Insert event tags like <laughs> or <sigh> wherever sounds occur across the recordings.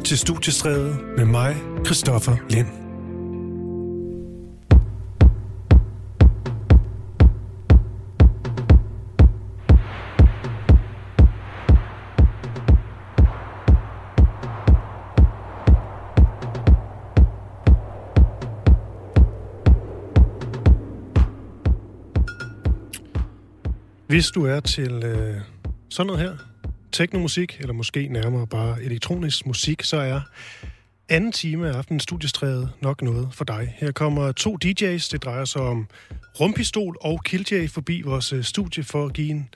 lytter til Studiestræde med mig, Christoffer Lind. Hvis du er til øh, sådan noget her, teknomusik, eller måske nærmere bare elektronisk musik, så er anden time af aftenens studiestræde nok noget for dig. Her kommer to DJ's. Det drejer sig om Rumpistol og Killjay forbi vores øh, studie for at give en,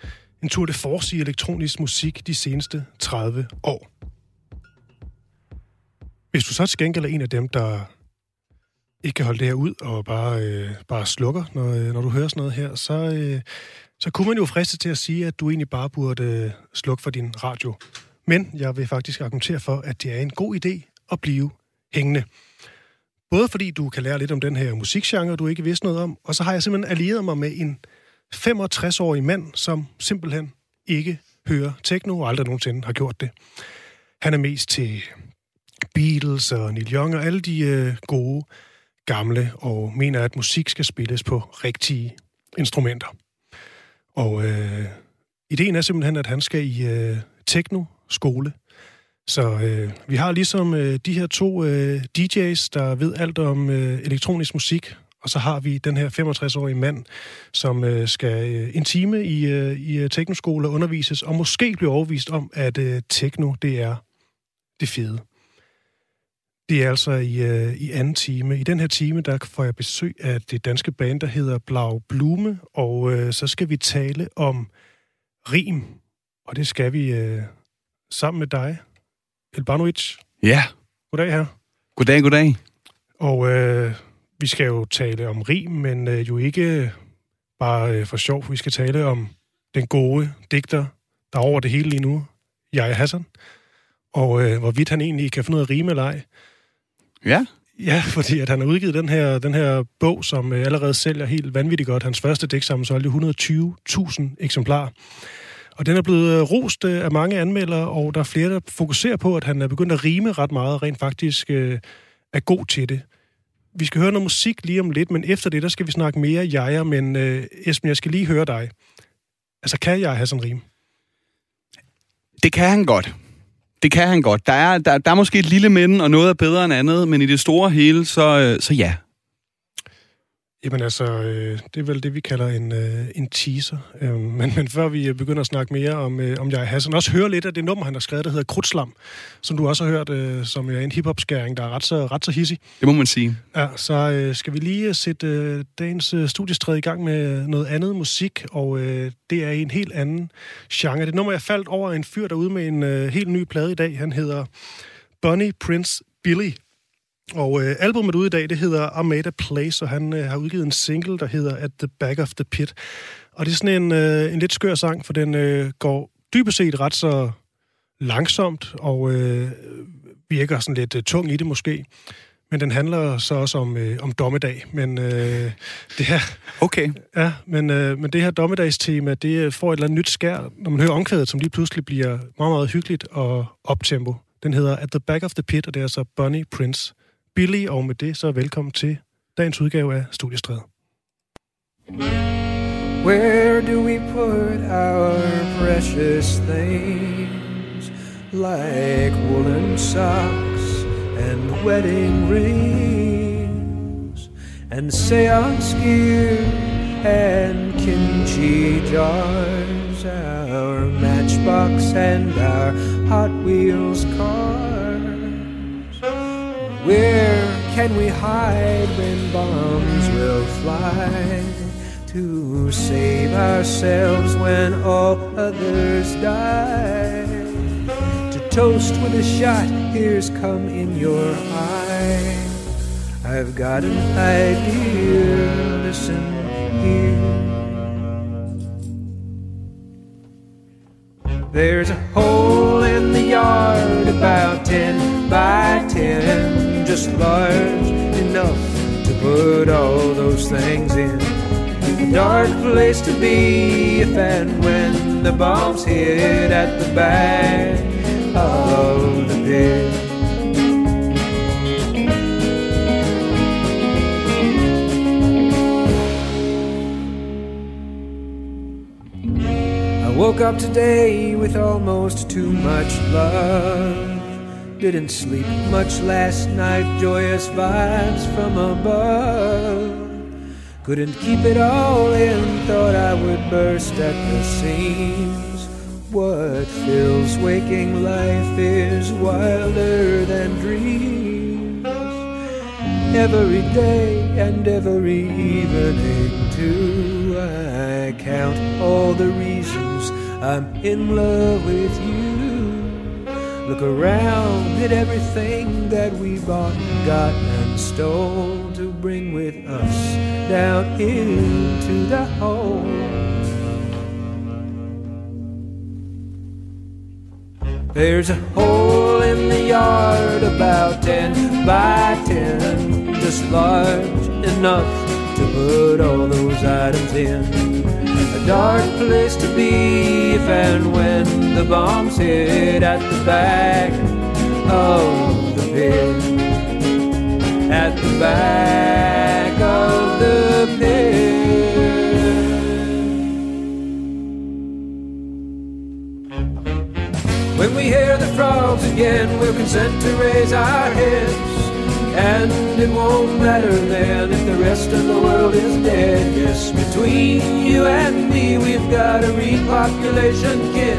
en tur de force i elektronisk musik de seneste 30 år. Hvis du så til gengæld er en af dem, der ikke kan holde det her ud og bare, øh, bare slukker, når, øh, når du hører sådan noget her, så, øh, så kunne man jo friste til at sige, at du egentlig bare burde øh, slukke for din radio. Men jeg vil faktisk argumentere for, at det er en god idé at blive hængende. Både fordi du kan lære lidt om den her musikgenre, du ikke vidste noget om, og så har jeg simpelthen allieret mig med en 65-årig mand, som simpelthen ikke hører techno og aldrig nogensinde har gjort det. Han er mest til Beatles og Neil Young og alle de øh, gode gamle, og mener, at musik skal spilles på rigtige instrumenter. Og øh, ideen er simpelthen, at han skal i øh, techno-skole. Så øh, vi har ligesom øh, de her to øh, DJ's, der ved alt om øh, elektronisk musik, og så har vi den her 65-årige mand, som øh, skal øh, en time i, øh, i øh, teknoskole undervises, og måske blive overvist om, at øh, techno, det er det fede. Det er altså i, øh, i anden time. I den her time, der får jeg besøg af det danske band, der hedder Blau Blume, og øh, så skal vi tale om rim. Og det skal vi øh, sammen med dig, Elbanovic. Ja. Goddag her. Goddag, goddag. Og øh, vi skal jo tale om rim, men øh, jo ikke bare øh, for sjov. Vi skal tale om den gode digter, der er over det hele lige nu, jeg Hassan. Og øh, hvorvidt han egentlig kan finde af at rime eller ej. Ja. Ja, fordi at han har udgivet den her, den her bog, som øh, allerede sælger helt vanvittigt godt. Hans første digtsamling solgte 120.000 eksemplarer. Og den er blevet øh, rost øh, af mange anmeldere, og der er flere, der fokuserer på, at han er begyndt at rime ret meget, og rent faktisk øh, er god til det. Vi skal høre noget musik lige om lidt, men efter det, der skal vi snakke mere jeger, men øh, Esben, jeg skal lige høre dig. Altså, kan jeg have sådan en rim? Det kan han godt. Det kan han godt. Der er, der, der er måske et lille men, og noget er bedre end andet, men i det store hele, så, øh, så ja. Jamen altså, øh, det er vel det, vi kalder en, øh, en teaser. Øh, <laughs> men, men før vi begynder at snakke mere om, øh, om jeg Hassan, også høre lidt af det nummer, han har skrevet, der hedder Krudtslam, som du også har hørt, øh, som er en hiphop-skæring, der er ret så, ret så hissig. Det må man sige. Ja, så øh, skal vi lige sætte øh, dagens øh, studiestræde i gang med noget andet musik, og øh, det er en helt anden genre. Det nummer, jeg faldt over en fyr derude med en øh, helt ny plade i dag. Han hedder Bonnie Prince Billy. Og øh, albumet ude i dag, det hedder I Made a Place, og han øh, har udgivet en single, der hedder At the Back of the Pit. Og det er sådan en, øh, en lidt skør sang, for den øh, går dybest set ret så langsomt, og øh, virker sådan lidt øh, tung i det måske. Men den handler så også om, øh, om dommedag. Men øh, det her... <laughs> Okay. Ja, men, øh, men det her dommedagstema, det øh, får et eller andet nyt skær, når man hører omkvædet, som lige pludselig bliver meget, meget hyggeligt og optempo. Den hedder At the Back of the Pit, og det er så Bonnie Prince Billy, og med det så velkommen til dagens udgave af Studiestræde. Where do we put our precious things like woolen socks and wedding rings and seance gear and kimchi jars, our matchbox and our Hot Wheels cars? Where can we hide when bombs will fly? to save ourselves when all others die. To toast with a shot, here's come in your eye. I've got an idea, listen here. There's a hole in the yard about 10 by 10, just large enough to put all those things in. A dark place to be if and when the bombs hit at the back of the pit. woke up today with almost too much love. Didn't sleep much last night, joyous vibes from above. Couldn't keep it all in, thought I would burst at the seams. What fills waking life is wilder than dreams. Every day and every evening, too, I count all the reasons I'm in love with you. Look around at everything that we bought, got, and stole to bring with us down into the hole. There's a hole in the yard about 10 by 10, just large enough to put all those items in. A dark place to be if and when the bombs hit at the back of the pit. At the back of the pit. When we hear the frogs again, we'll consent to raise our heads. And it won't matter then if the rest of the world is dead. Yes, between you and me, we've got a repopulation kit.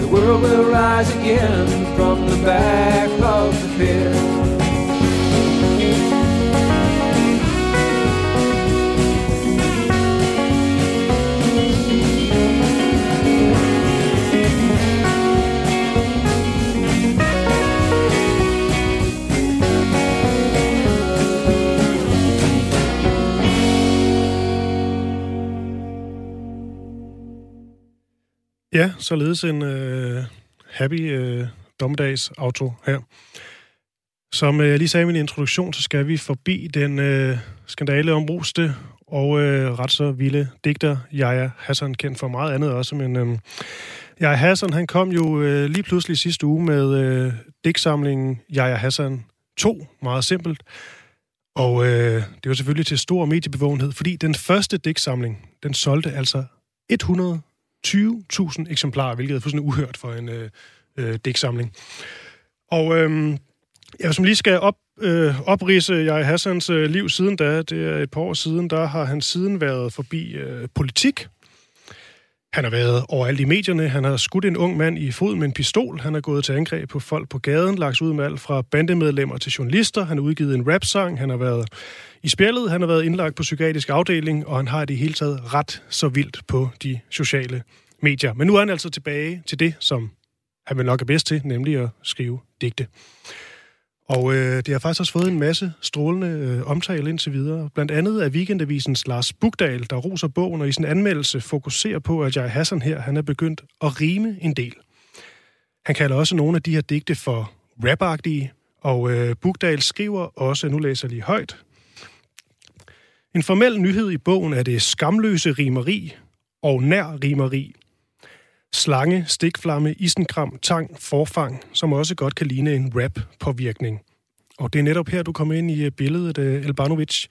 The world will rise again from the back of the pit. Ja, således en øh, happy øh, dommedags auto her. Som øh, jeg lige sagde i min introduktion, så skal vi forbi den øh, skandale om roste og øh, ret så vilde digter Jaja Hassan, kendt for meget andet også, men øh, Jaja Hassan, han kom jo øh, lige pludselig sidste uge med øh, digtsamlingen Jaja Hassan 2, meget simpelt. Og øh, det var selvfølgelig til stor mediebevågenhed, fordi den første digtsamling, den solgte altså 100 20.000 eksemplarer, hvilket er fuldstændig uhørt for en øh, øh, digtsamling. Og øh, jeg som lige skal op, øh, oprise jeg Hassans øh, liv siden da, det er et par år siden, der har han siden været forbi øh, politik. Han har været overalt i medierne. Han har skudt en ung mand i fod med en pistol. Han har gået til angreb på folk på gaden, lagt ud med alt fra bandemedlemmer til journalister. Han har udgivet en rap-sang. Han har været i spjældet. Han har været indlagt på psykiatrisk afdeling, og han har det hele taget ret så vildt på de sociale medier. Men nu er han altså tilbage til det, som han vil nok er bedst til, nemlig at skrive digte. Og øh, det har faktisk også fået en masse strålende øh, omtale indtil videre. Blandt andet er Weekendavisens Lars Bugdal, der roser bogen og i sin anmeldelse fokuserer på, at jeg Hassan her, han er begyndt at rime en del. Han kalder også nogle af de her digte for rapagtige, og øh, Bugdal skriver også, nu læser jeg lige højt, en formel nyhed i bogen er det skamløse rimeri og nær rimeri. Slange, stikflamme, isenkram, tang, forfang, som også godt kan ligne en rap-påvirkning. Og det er netop her, du kommer ind i billedet, øh, Elbanovic.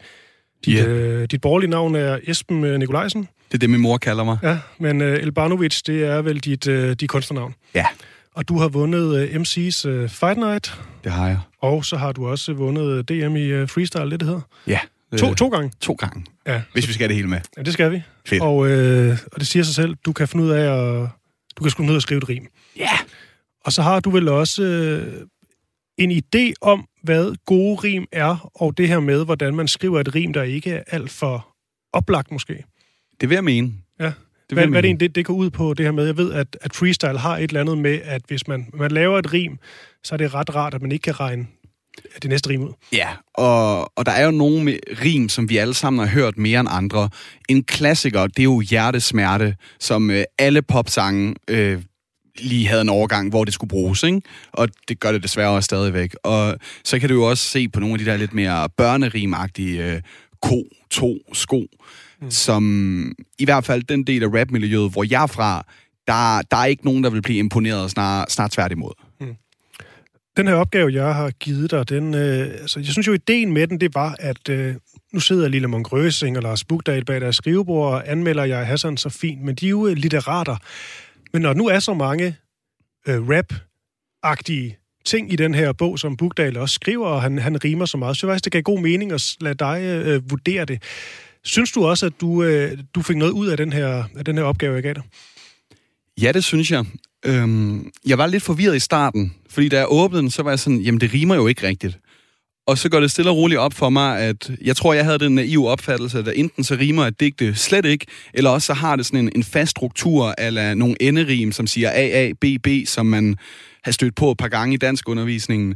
Dit, Ja. øh, dit borgerlige navn er Esben øh, Nikolajsen. Det er det, min mor kalder mig. Ja, men øh, Elbanovic, det er vel dit, øh, dit kunstnernavn. Ja, Og du har vundet øh, MC's øh, Fight Night, det har jeg. og så har du også vundet DM i øh, freestyle, det det hedder. Ja. To, øh, to gange. To gange, Ja, hvis vi skal det hele med. ja, det skal vi. Fedt. Og, øh, og det siger sig selv, du kan finde ud af at, du kan ud af at skrive et rim. Ja. Og så har du vel også øh, en idé om, hvad gode rim er, og det her med, hvordan man skriver et rim, der ikke er alt for oplagt måske. Det vil jeg mene. Ja. Det Hvad, jeg hvad er det egentlig, det, det går ud på, det her med? Jeg ved, at, at freestyle har et eller andet med, at hvis man, man laver et rim, så er det ret rart, at man ikke kan regne det næste rim ud. Ja, og, og der er jo nogle rim, som vi alle sammen har hørt mere end andre. En klassiker, det er jo Hjertesmerte, som øh, alle popsange øh, lige havde en overgang, hvor det skulle bruges, ikke? Og det gør det desværre også stadigvæk. Og så kan du jo også se på nogle af de der lidt mere børnerimagtige øh, ko, to, sko, mm. som i hvert fald den del af rapmiljøet, hvor jeg er fra, der, der er ikke nogen, der vil blive imponeret, snart, snart tværtimod. Den her opgave, jeg har givet dig, den, øh, altså, jeg synes jo, ideen med den, det var, at øh, nu sidder Lille Monk Røsing og Lars Bugdal bag deres skrivebord og anmelder jeg Hassan så fint, men de er jo øh, litterater. Men når der nu er så mange øh, rap-agtige ting i den her bog, som Bugdal også skriver, og han, han rimer så meget, så jeg faktisk, det gav god mening at lade dig øh, vurdere det. Synes du også, at du, øh, du fik noget ud af den her, af den her opgave, jeg gav dig? Ja, det synes jeg. Øhm, jeg var lidt forvirret i starten, fordi da jeg åbnede den, så var jeg sådan, jamen det rimer jo ikke rigtigt. Og så går det stille og roligt op for mig, at jeg tror, jeg havde den naive opfattelse, at enten så rimer et digte slet ikke, eller også så har det sådan en, en fast struktur, eller nogle enderim, som siger A, A, B, B, som man har stødt på et par gange i dansk undervisningen.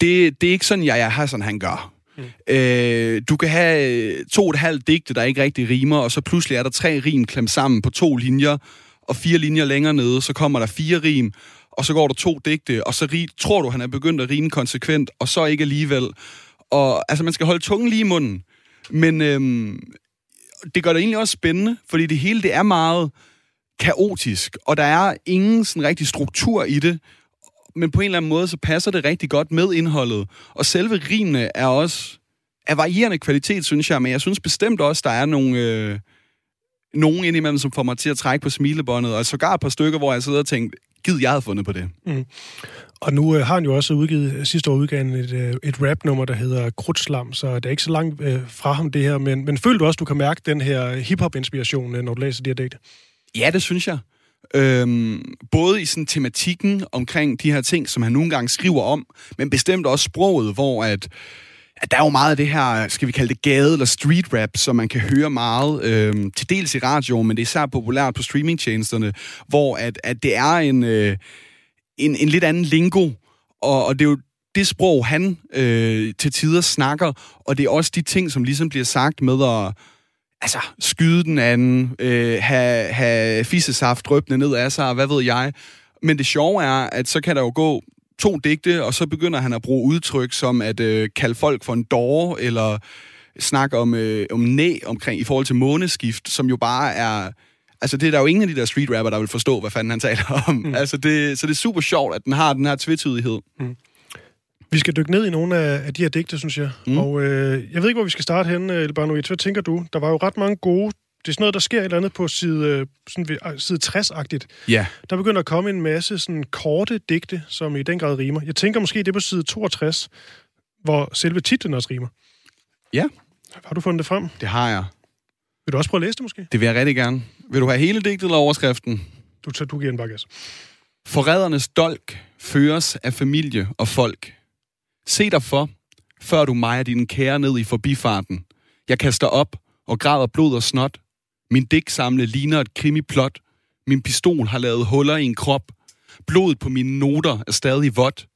Det, det er ikke sådan, jeg, jeg har sådan, han gør. Mm. Øh, du kan have to og et halvt digte, der ikke rigtig rimer, og så pludselig er der tre rim klemt sammen på to linjer, og fire linjer længere nede, så kommer der fire rim, og så går der to digte, og så rig, tror du, han er begyndt at rime konsekvent, og så ikke alligevel. Og altså, man skal holde tungen lige i munden. Men øhm, det gør det egentlig også spændende, fordi det hele det er meget kaotisk, og der er ingen sådan rigtig struktur i det, men på en eller anden måde, så passer det rigtig godt med indholdet. Og selve rimene er også af varierende kvalitet, synes jeg, men jeg synes bestemt også, der er nogle... Øh, nogen indimellem, som får mig til at trække på smilebåndet, og sågar et par stykker, hvor jeg sidder og tænkte, gid, jeg havde fundet på det. Mm. Og nu øh, har han jo også udgivet, sidste år udgivet et, øh, et rap-nummer, der hedder Krudtslam, så det er ikke så langt øh, fra ham det her, men, men føler du også, du kan mærke den her hip-hop-inspiration, øh, når du læser de her digte? Ja, det synes jeg. Øhm, både i sådan tematikken omkring de her ting, som han nogle gange skriver om, men bestemt også sproget, hvor at at der er jo meget af det her, skal vi kalde det gade- eller street rap, som man kan høre meget, øh, til dels i radio, men det er især populært på streamingtjenesterne, hvor at, at det er en, øh, en, en lidt anden lingo, og, og det er jo det sprog, han øh, til tider snakker, og det er også de ting, som ligesom bliver sagt med at altså, skyde den anden, øh, have, have fissesaft drøbende ned af sig, hvad ved jeg. Men det sjove er, at så kan der jo gå to digte, og så begynder han at bruge udtryk som at øh, kalde folk for en dår, eller snakke om, øh, om næ omkring i forhold til måneskift, som jo bare er... Altså, det er der jo ingen af de der street rapper, der vil forstå, hvad fanden han taler om. Mm. Altså, det, så det er super sjovt, at den har den her tvetydighed. Mm. Vi skal dykke ned i nogle af, af de her digte, synes jeg. Mm. Og øh, jeg ved ikke, hvor vi skal starte henne, Elbano. Hvad tænker du? Der var jo ret mange gode det er sådan noget, der sker et eller andet på side, øh, sådan ved, øh, side 60-agtigt. Ja. Der begynder at komme en masse sådan korte digte, som i den grad rimer. Jeg tænker måske, det er på side 62, hvor selve titlen også rimer. Ja. Har du fundet det frem? Det har jeg. Vil du også prøve at læse det måske? Det vil jeg rigtig gerne. Vil du have hele digtet eller overskriften? Du, tager, du giver en bakke Forrædernes dolk føres af familie og folk. Se dig for, før du mejer dine kære ned i forbifarten. Jeg kaster op og græder blod og snot. Min digtsamle ligner et krimiplot. Min pistol har lavet huller i en krop. Blodet på mine noter er stadig vådt.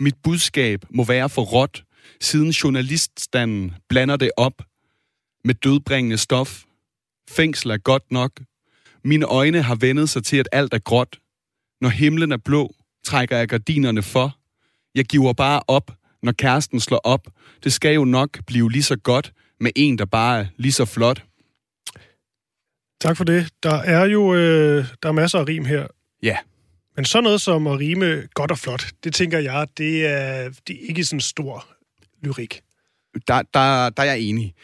Mit budskab må være for råt, siden journaliststanden blander det op med dødbringende stof. Fængsel er godt nok. Mine øjne har vendet sig til, at alt er gråt. Når himlen er blå, trækker jeg gardinerne for. Jeg giver bare op, når kæresten slår op. Det skal jo nok blive lige så godt med en, der bare er lige så flot. Tak for det. Der er jo øh, der er masser af rim her. Ja. Men sådan noget som at rime godt og flot, det tænker jeg, det er, det er ikke sådan stor lyrik. Der, der, der er jeg enig.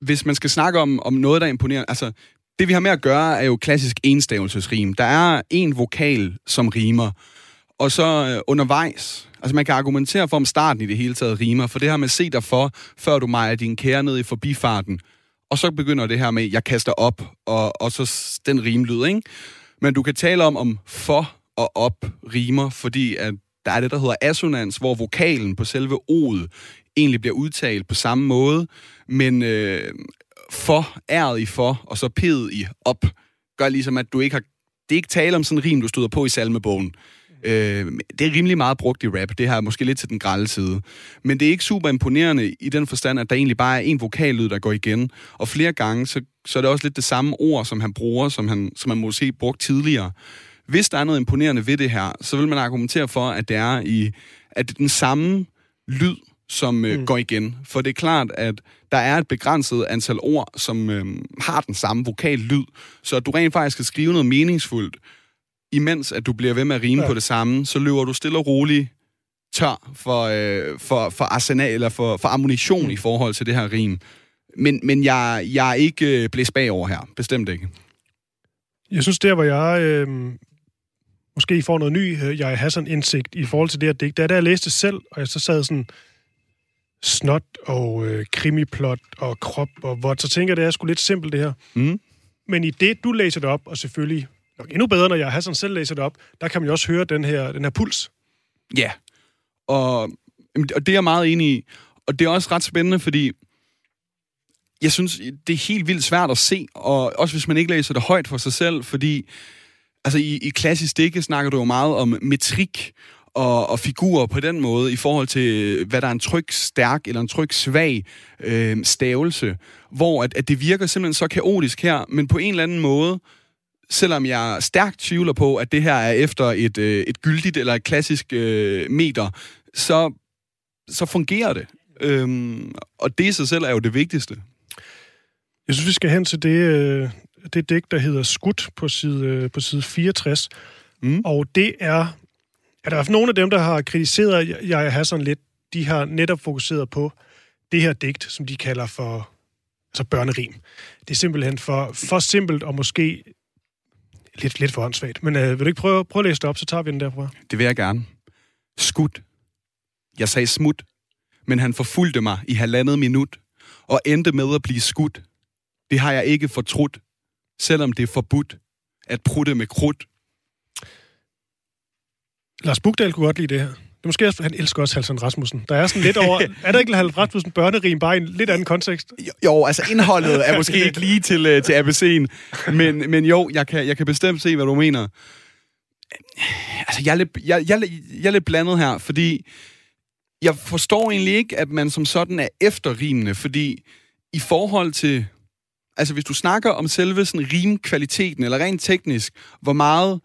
Hvis man skal snakke om, om noget, der er imponerende, altså det vi har med at gøre, er jo klassisk enstavelsesrim. Der er en vokal, som rimer, og så øh, undervejs, altså man kan argumentere for, om starten i det hele taget rimer, for det her med se dig for, før du mejer din kære ned i forbifarten, og så begynder det her med, jeg kaster op, og, og så den rimlyd, ikke? Men du kan tale om, om for og op rimer, fordi at der er det, der hedder assonans, hvor vokalen på selve ordet egentlig bliver udtalt på samme måde, men øh, for, æret i for, og så p'et i op, gør ligesom, at du ikke har... Det er ikke tale om sådan en rim, du støder på i salmebogen. Øh, det er rimelig meget brugt i rap. Det her er måske lidt til den grælde side. Men det er ikke super imponerende i den forstand, at der egentlig bare er en vokallyd, der går igen. Og flere gange, så, så er det også lidt det samme ord, som han bruger, som han, som han måske brugt tidligere. Hvis der er noget imponerende ved det her, så vil man argumentere for, at det er i at det er den samme lyd, som øh, mm. går igen. For det er klart, at der er et begrænset antal ord, som øh, har den samme vokal lyd. Så at du rent faktisk skal skrive noget meningsfuldt, imens at du bliver ved med at rime ja. på det samme, så løber du stille og roligt tør for, øh, for, for arsenal, eller for, for ammunition mm. i forhold til det her rim. Men, men jeg, jeg er ikke øh, blæst bagover her. Bestemt ikke. Jeg synes, der hvor jeg øh, måske får noget ny, øh, jeg har sådan indsigt i forhold til det her digt, det er, da jeg læste selv, og jeg så sad sådan snot og øh, krimiplot og krop og hvor så tænker jeg, det er sgu lidt simpelt det her. Mm. Men i det, du læser det op, og selvfølgelig nok endnu bedre, når jeg har sådan selv læser det op, der kan man jo også høre den her, den her puls. Ja, og, og det er jeg meget enig i. Og det er også ret spændende, fordi jeg synes, det er helt vildt svært at se, og også hvis man ikke læser det højt for sig selv, fordi altså i, i klassisk stikke snakker du jo meget om metrik og, og figurer på den måde i forhold til, hvad der er en tryk stærk eller en tryk svag øh, stavelse, hvor at, at det virker simpelthen så kaotisk her, men på en eller anden måde, selvom jeg stærkt tvivler på, at det her er efter et, øh, et gyldigt eller et klassisk øh, meter, så, så fungerer det. Øhm, og det i sig selv er jo det vigtigste. Jeg synes, vi skal hen til det, øh, det digt, der hedder Skud på side, øh, på side 64. Mm. Og det er... Er der nogle af dem, der har kritiseret jeg har sådan lidt, de har netop fokuseret på det her digt, som de kalder for altså børnerim. Det er simpelthen for, for simpelt og måske lidt, lidt for åndssvagt. Men øh, vil du ikke prøve, prøve at læse det op, så tager vi den derfra. Det vil jeg gerne. Skud. Jeg sagde smut, men han forfulgte mig i halvandet minut og endte med at blive skudt. Det har jeg ikke fortrudt, selvom det er forbudt at prutte med krudt. Lars Bugdal kunne godt lide det her. Det måske også, han elsker også Halsen Rasmussen. Der er sådan lidt over... <laughs> er der ikke Halsen Rasmussen børnerim, bare i en lidt anden kontekst? Jo, jo altså indholdet er måske ikke lige til, uh, til ABC'en, men, men jo, jeg kan, jeg kan bestemt se, hvad du mener. Altså, jeg er, lidt, jeg, jeg, jeg er lidt blandet her, fordi jeg forstår egentlig ikke, at man som sådan er efterrimende, fordi i forhold til... Altså, hvis du snakker om selve sådan rimkvaliteten, eller rent teknisk, hvor meget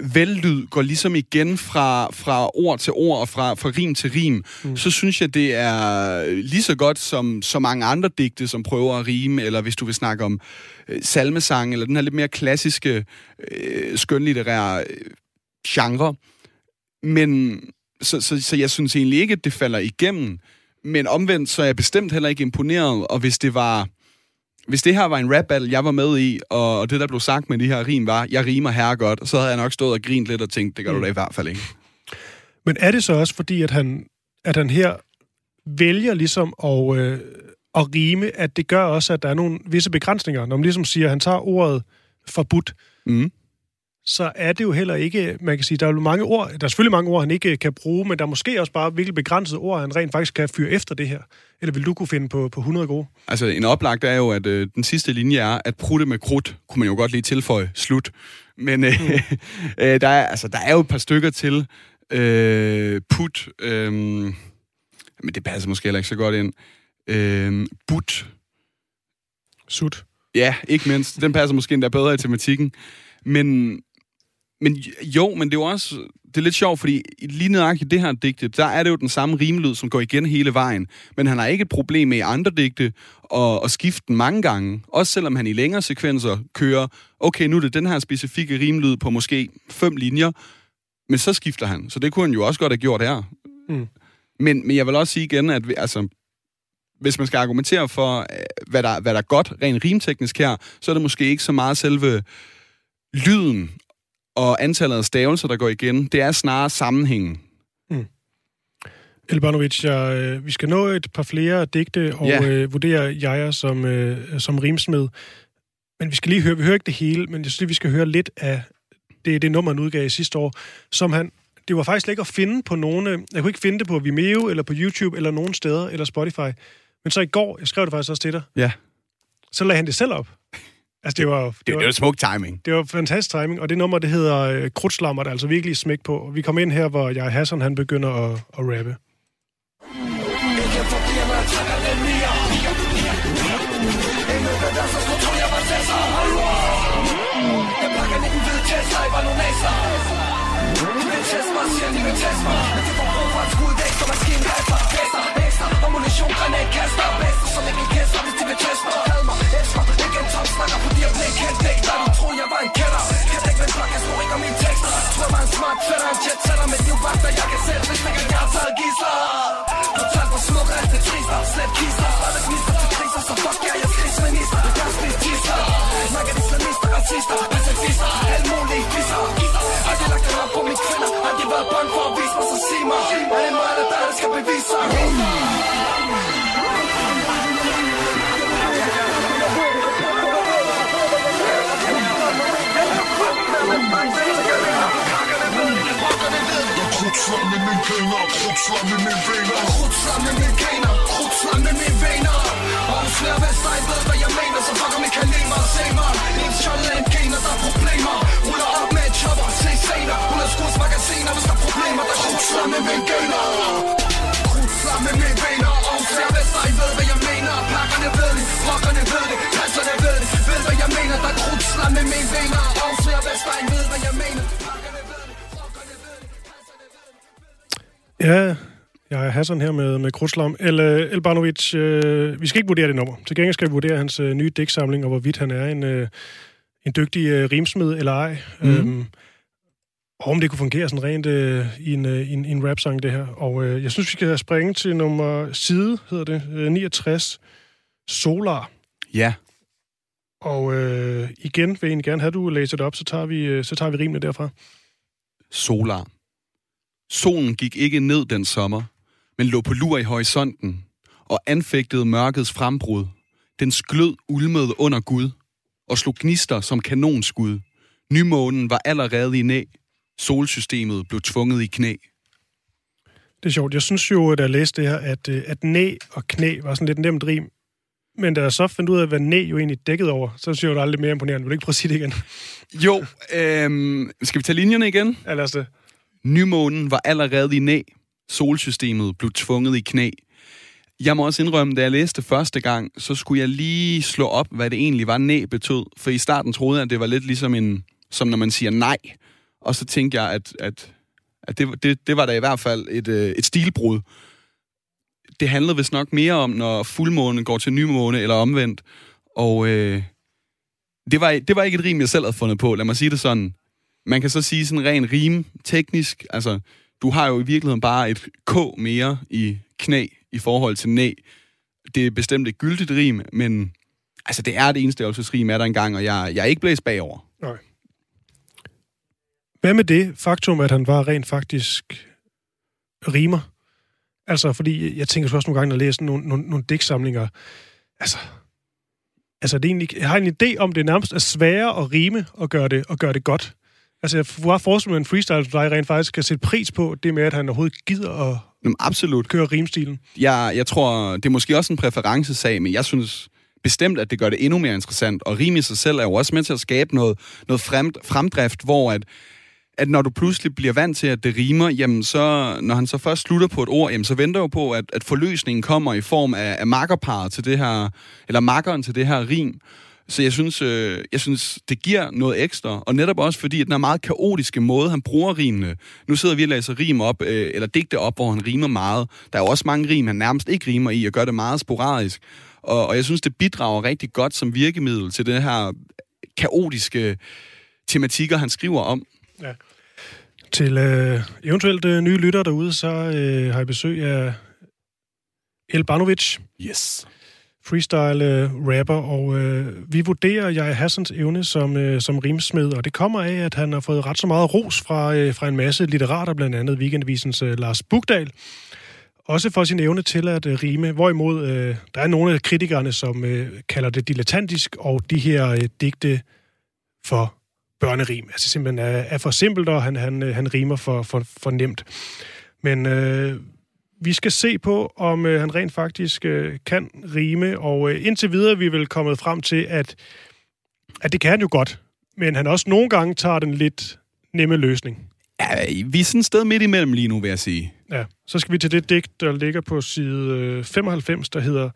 vellyd går ligesom igen fra, fra ord til ord og fra, fra rim til rim, mm. så synes jeg, det er lige så godt som så mange andre digte, som prøver at rime, eller hvis du vil snakke om øh, salmesang, eller den her lidt mere klassiske øh, skønlitterære øh, genre. Men så, så, så jeg synes egentlig ikke, at det falder igennem. Men omvendt, så er jeg bestemt heller ikke imponeret, og hvis det var hvis det her var en rap battle, jeg var med i, og, det, der blev sagt med de her rim, var, jeg rimer her godt, så havde jeg nok stået og grint lidt og tænkt, det gør mm. du da i hvert fald ikke. Men er det så også fordi, at han, at han her vælger ligesom at, øh, at rime, at det gør også, at der er nogle visse begrænsninger, når man ligesom siger, at han tager ordet forbudt, mm så er det jo heller ikke, man kan sige, der er jo mange ord, der er selvfølgelig mange ord, han ikke kan bruge, men der er måske også bare virkelig begrænsede ord, han rent faktisk kan fyre efter det her. Eller vil du kunne finde på, på 100 gode? Altså, en oplagt er jo, at øh, den sidste linje er, at prutte med krudt, kunne man jo godt lige tilføje, slut. Men øh, mm. <laughs> øh, der, er, altså, der er jo et par stykker til. Øh, put, øh, men det passer måske heller ikke så godt ind. Øh, but. Sut. Ja, ikke mindst. Den passer måske endda bedre i tematikken. Men men jo, men det er jo også det er lidt sjovt, fordi lige nøjagtigt det her digte, der er det jo den samme rimelyd, som går igen hele vejen. Men han har ikke et problem med i andre digte at, at skifte den mange gange. Også selvom han i længere sekvenser kører, okay, nu er det den her specifikke rimelyd på måske fem linjer, men så skifter han. Så det kunne han jo også godt have gjort her. Mm. Men, men jeg vil også sige igen, at altså, hvis man skal argumentere for, øh, hvad der, hvad der er godt rent rimteknisk her, så er det måske ikke så meget selve lyden og antallet af stavelser, der går igen, det er snarere sammenhængen. Mm. Elbanovic, jeg, øh, vi skal nå et par flere digte og ja. øh, vurdere jeg som, øh, som rimsmed. Men vi skal lige høre, vi hører ikke det hele, men jeg synes, vi skal høre lidt af det, det nummer, han udgav sidste år, som han, det var faktisk ikke at finde på nogle, jeg kunne ikke finde det på Vimeo, eller på YouTube, eller nogen steder, eller Spotify. Men så i går, jeg skrev det faktisk også til dig, ja. så lagde han det selv op. Altså, det var, det, det, var, det var smuk timing. Det var fantastisk timing, og det nummer, det hedder øh, Krudtslammer, der er altså virkelig smæk på. Vi kommer ind her, hvor jeg Hassan, han begynder at, at rappe. Ammunition, granatkaster Bedste som ikke kaster, hvis de vil teste mig Had mig, elsker, ikke en top snakker Fordi jeg blev kendt. Nægter Du troede jeg var en kætter. Kan ikke være blok, jeg står ikke om mine tekster. Tror jeg var en smart fætter, en jet, sætter med livvagter Jeg kan selv, hvis ikke jeg har taget gisler Total for smuk, alt det trister Slet kister, alle gnister til kriser Så fuck jer, jeg krigsminister. Jeg er spist tisler Snakker islamister, racister Pacifister, alle mulige fisser Har de lagt en op på mine kvinder Har de været bange for at vise mig, så sig mig. Er det mig eller dig, der skal bevise sig? Krudtslag med mine kinder, krudtslag med mine vener Krudtslag med mine gener, krudtslag med mine vener Afslør, hvis der ikke ved, hvad jeg mener Så fucker mit kaliber og se mig En skjold af en gener, der er problemer Ruller op med et chopper, se senere 100 skuds magasiner, hvis der er problemer Der krudtslag med mine gener Krudtslag med mine vener Afslør, hvis der ikke ved, hvad jeg mener Pakkerne ved det, rockerne ved det Passerne ved det, ved hvad jeg mener Der er krudtslag med mine vener Afslør, hvis der ikke ved, hvad jeg mener Ja, jeg er Hassan her med, med Krudslom. El, øh, Elbanovic, øh, vi skal ikke vurdere det nummer. Til gengæld skal vi vurdere hans øh, nye digtsamling, og hvorvidt han er en, øh, en dygtig øh, rimsmed eller ej. Mm. Øhm, og om det kunne fungere sådan rent øh, i, en, øh, en, en rap-sang, det her. Og øh, jeg synes, vi skal springe til nummer side, hedder det, øh, 69, Solar. Ja, Og øh, igen vil jeg egentlig gerne have, at du læser det op, så tager vi, øh, så tager vi rimene derfra. solar. Solen gik ikke ned den sommer, men lå på lur i horisonten og anfægtede mørkets frembrud. Dens glød ulmede under Gud og slog gnister som kanonskud. Nymånen var allerede i næ. Solsystemet blev tvunget i knæ. Det er sjovt. Jeg synes jo, da jeg læste det her, at, øh, at næ og knæ var sådan lidt nemt rim. Men da jeg så fandt ud af, hvad næ jo egentlig dækkede over, så synes jeg det er lidt mere imponerende. Vil du ikke prøve at sige det igen? Jo, øhm, skal vi tage linjerne igen? Ja, lad os det. Nymånen var allerede i næ. Solsystemet blev tvunget i knæ. Jeg må også indrømme, da jeg læste første gang, så skulle jeg lige slå op, hvad det egentlig var, næ betød. For i starten troede jeg, at det var lidt ligesom en, som når man siger nej. Og så tænkte jeg, at, at, at det, det, det var da i hvert fald et, øh, et stilbrud. Det handlede vist nok mere om, når fuldmånen går til nymåne eller omvendt. Og øh, det, var, det var ikke et rim, jeg selv havde fundet på, lad mig sige det sådan. Man kan så sige sådan ren rim, teknisk, altså, du har jo i virkeligheden bare et k mere i knæ i forhold til næ. Det er bestemt et gyldigt rim, men altså, det er det eneste rim, er der engang, og jeg, jeg er ikke blæst bagover. Nej. Hvad med det faktum, at han var rent faktisk rimer? Altså, fordi jeg tænker så også nogle gange, når jeg læser nogle, nogle, nogle digtsamlinger, altså, altså det er egentlig, jeg har en idé om, det nærmest er sværere at rime og gøre det, og gøre det godt. Altså, jeg kunne bare forestille mig, en freestyle dig rent faktisk kan sætte pris på det med, at han overhovedet gider at Jamen, absolut. køre rimstilen. Jeg, jeg tror, det er måske også en præferencesag, men jeg synes bestemt, at det gør det endnu mere interessant. Og rim i sig selv er jo også med til at skabe noget, noget frem, fremdrift, hvor at, at når du pludselig bliver vant til, at det rimer, jamen så, når han så først slutter på et ord, jamen så venter jo på, at, at forløsningen kommer i form af, af makkerparet til det her, eller makkeren til det her rim. Så jeg synes, øh, jeg synes, det giver noget ekstra, og netop også fordi, at den er meget kaotiske måde, han bruger rimene. Nu sidder vi og læser rim op, øh, eller digte op, hvor han rimer meget. Der er jo også mange rim, han nærmest ikke rimer i, og gør det meget sporadisk. Og, og jeg synes, det bidrager rigtig godt som virkemiddel til det her kaotiske tematikker, han skriver om. Ja. Til øh, eventuelt øh, nye lyttere derude, så øh, har jeg besøg af Elbanovic, Yes freestyle øh, rapper, og øh, vi vurderer jeg Hassans evne som, øh, som rimsmed, og det kommer af, at han har fået ret så meget ros fra, øh, fra en masse litterater, blandt andet Weekendavisens øh, Lars Bugdal, også for sin evne til at øh, rime, hvorimod øh, der er nogle af kritikerne, som øh, kalder det dilettantisk, og de her øh, digte for børnerim. Altså simpelthen er, er for simpelt, og han, han, øh, han rimer for, for, for nemt. Men øh, vi skal se på, om øh, han rent faktisk øh, kan rime, og øh, indtil videre er vi vel kommet frem til, at, at det kan han jo godt, men han også nogle gange tager den lidt nemme løsning. Ja, vi er sådan et sted midt imellem lige nu, vil jeg sige. Ja, så skal vi til det digt, der ligger på side øh, 95, der hedder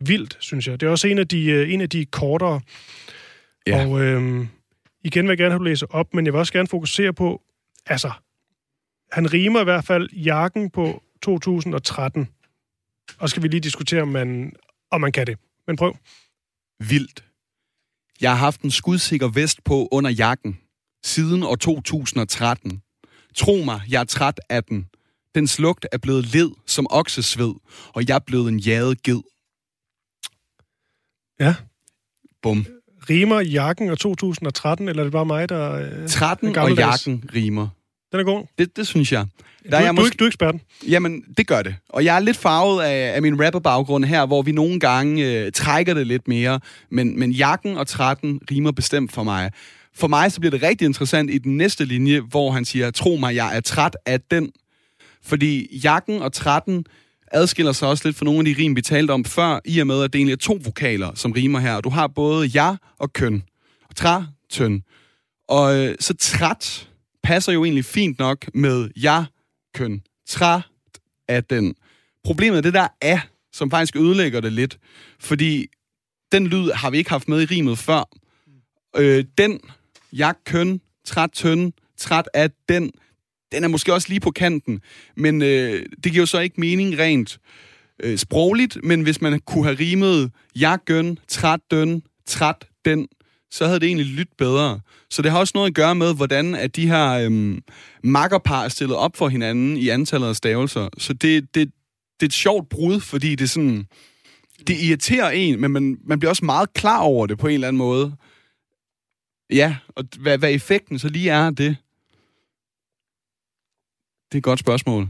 Vildt, synes jeg. Det er også en af de, øh, en af de kortere. Ja. Og øh, igen vil jeg gerne have, at du læser op, men jeg vil også gerne fokusere på, altså, han rimer i hvert fald jakken på 2013. Og skal vi lige diskutere, om man, om man kan det. Men prøv. Vildt. Jeg har haft en skudsikker vest på under jakken siden år 2013. Tro mig, jeg er træt af den. Dens lugt er blevet led som oksesved, og jeg er blevet en jaget ged. Ja. Bum. Rimer jakken og 2013, eller er det bare mig, der... Øh, 13 er og jakken rimer. Den er god. Det, det synes jeg. Der du, er jeg du, måske, ikke, du er eksperten. jamen, det gør det. Og jeg er lidt farvet af, af min rapper-baggrund her, hvor vi nogle gange øh, trækker det lidt mere. Men, men jakken og 13 rimer bestemt for mig. For mig så bliver det rigtig interessant i den næste linje, hvor han siger, tro mig, jeg er træt af den. Fordi jakken og 13 adskiller sig også lidt fra nogle af de rim, vi talte om før, i og med, at det egentlig er to vokaler, som rimer her. Du har både ja og køn. Træ, tøn. Og øh, så træt passer jo egentlig fint nok med jeg køn. Træt af den. Problemet er det der er, som faktisk ødelægger det lidt. Fordi den lyd har vi ikke haft med i rimet før. Øh, den, jeg, køn, træt, tøn, træt af den, den er måske også lige på kanten. Men øh, det giver jo så ikke mening rent øh, sprogligt, men hvis man kunne have rimet jeg, gøn, træt, døn, træt, den, så havde det egentlig lyttet bedre. Så det har også noget at gøre med, hvordan at de her øhm, makkerpar er stillet op for hinanden i antallet af stavelser. Så det, det, det er et sjovt brud, fordi det sådan... Det irriterer en, men man, man bliver også meget klar over det på en eller anden måde. Ja, og hvad, hvad effekten så lige er af det? Det er et godt spørgsmål.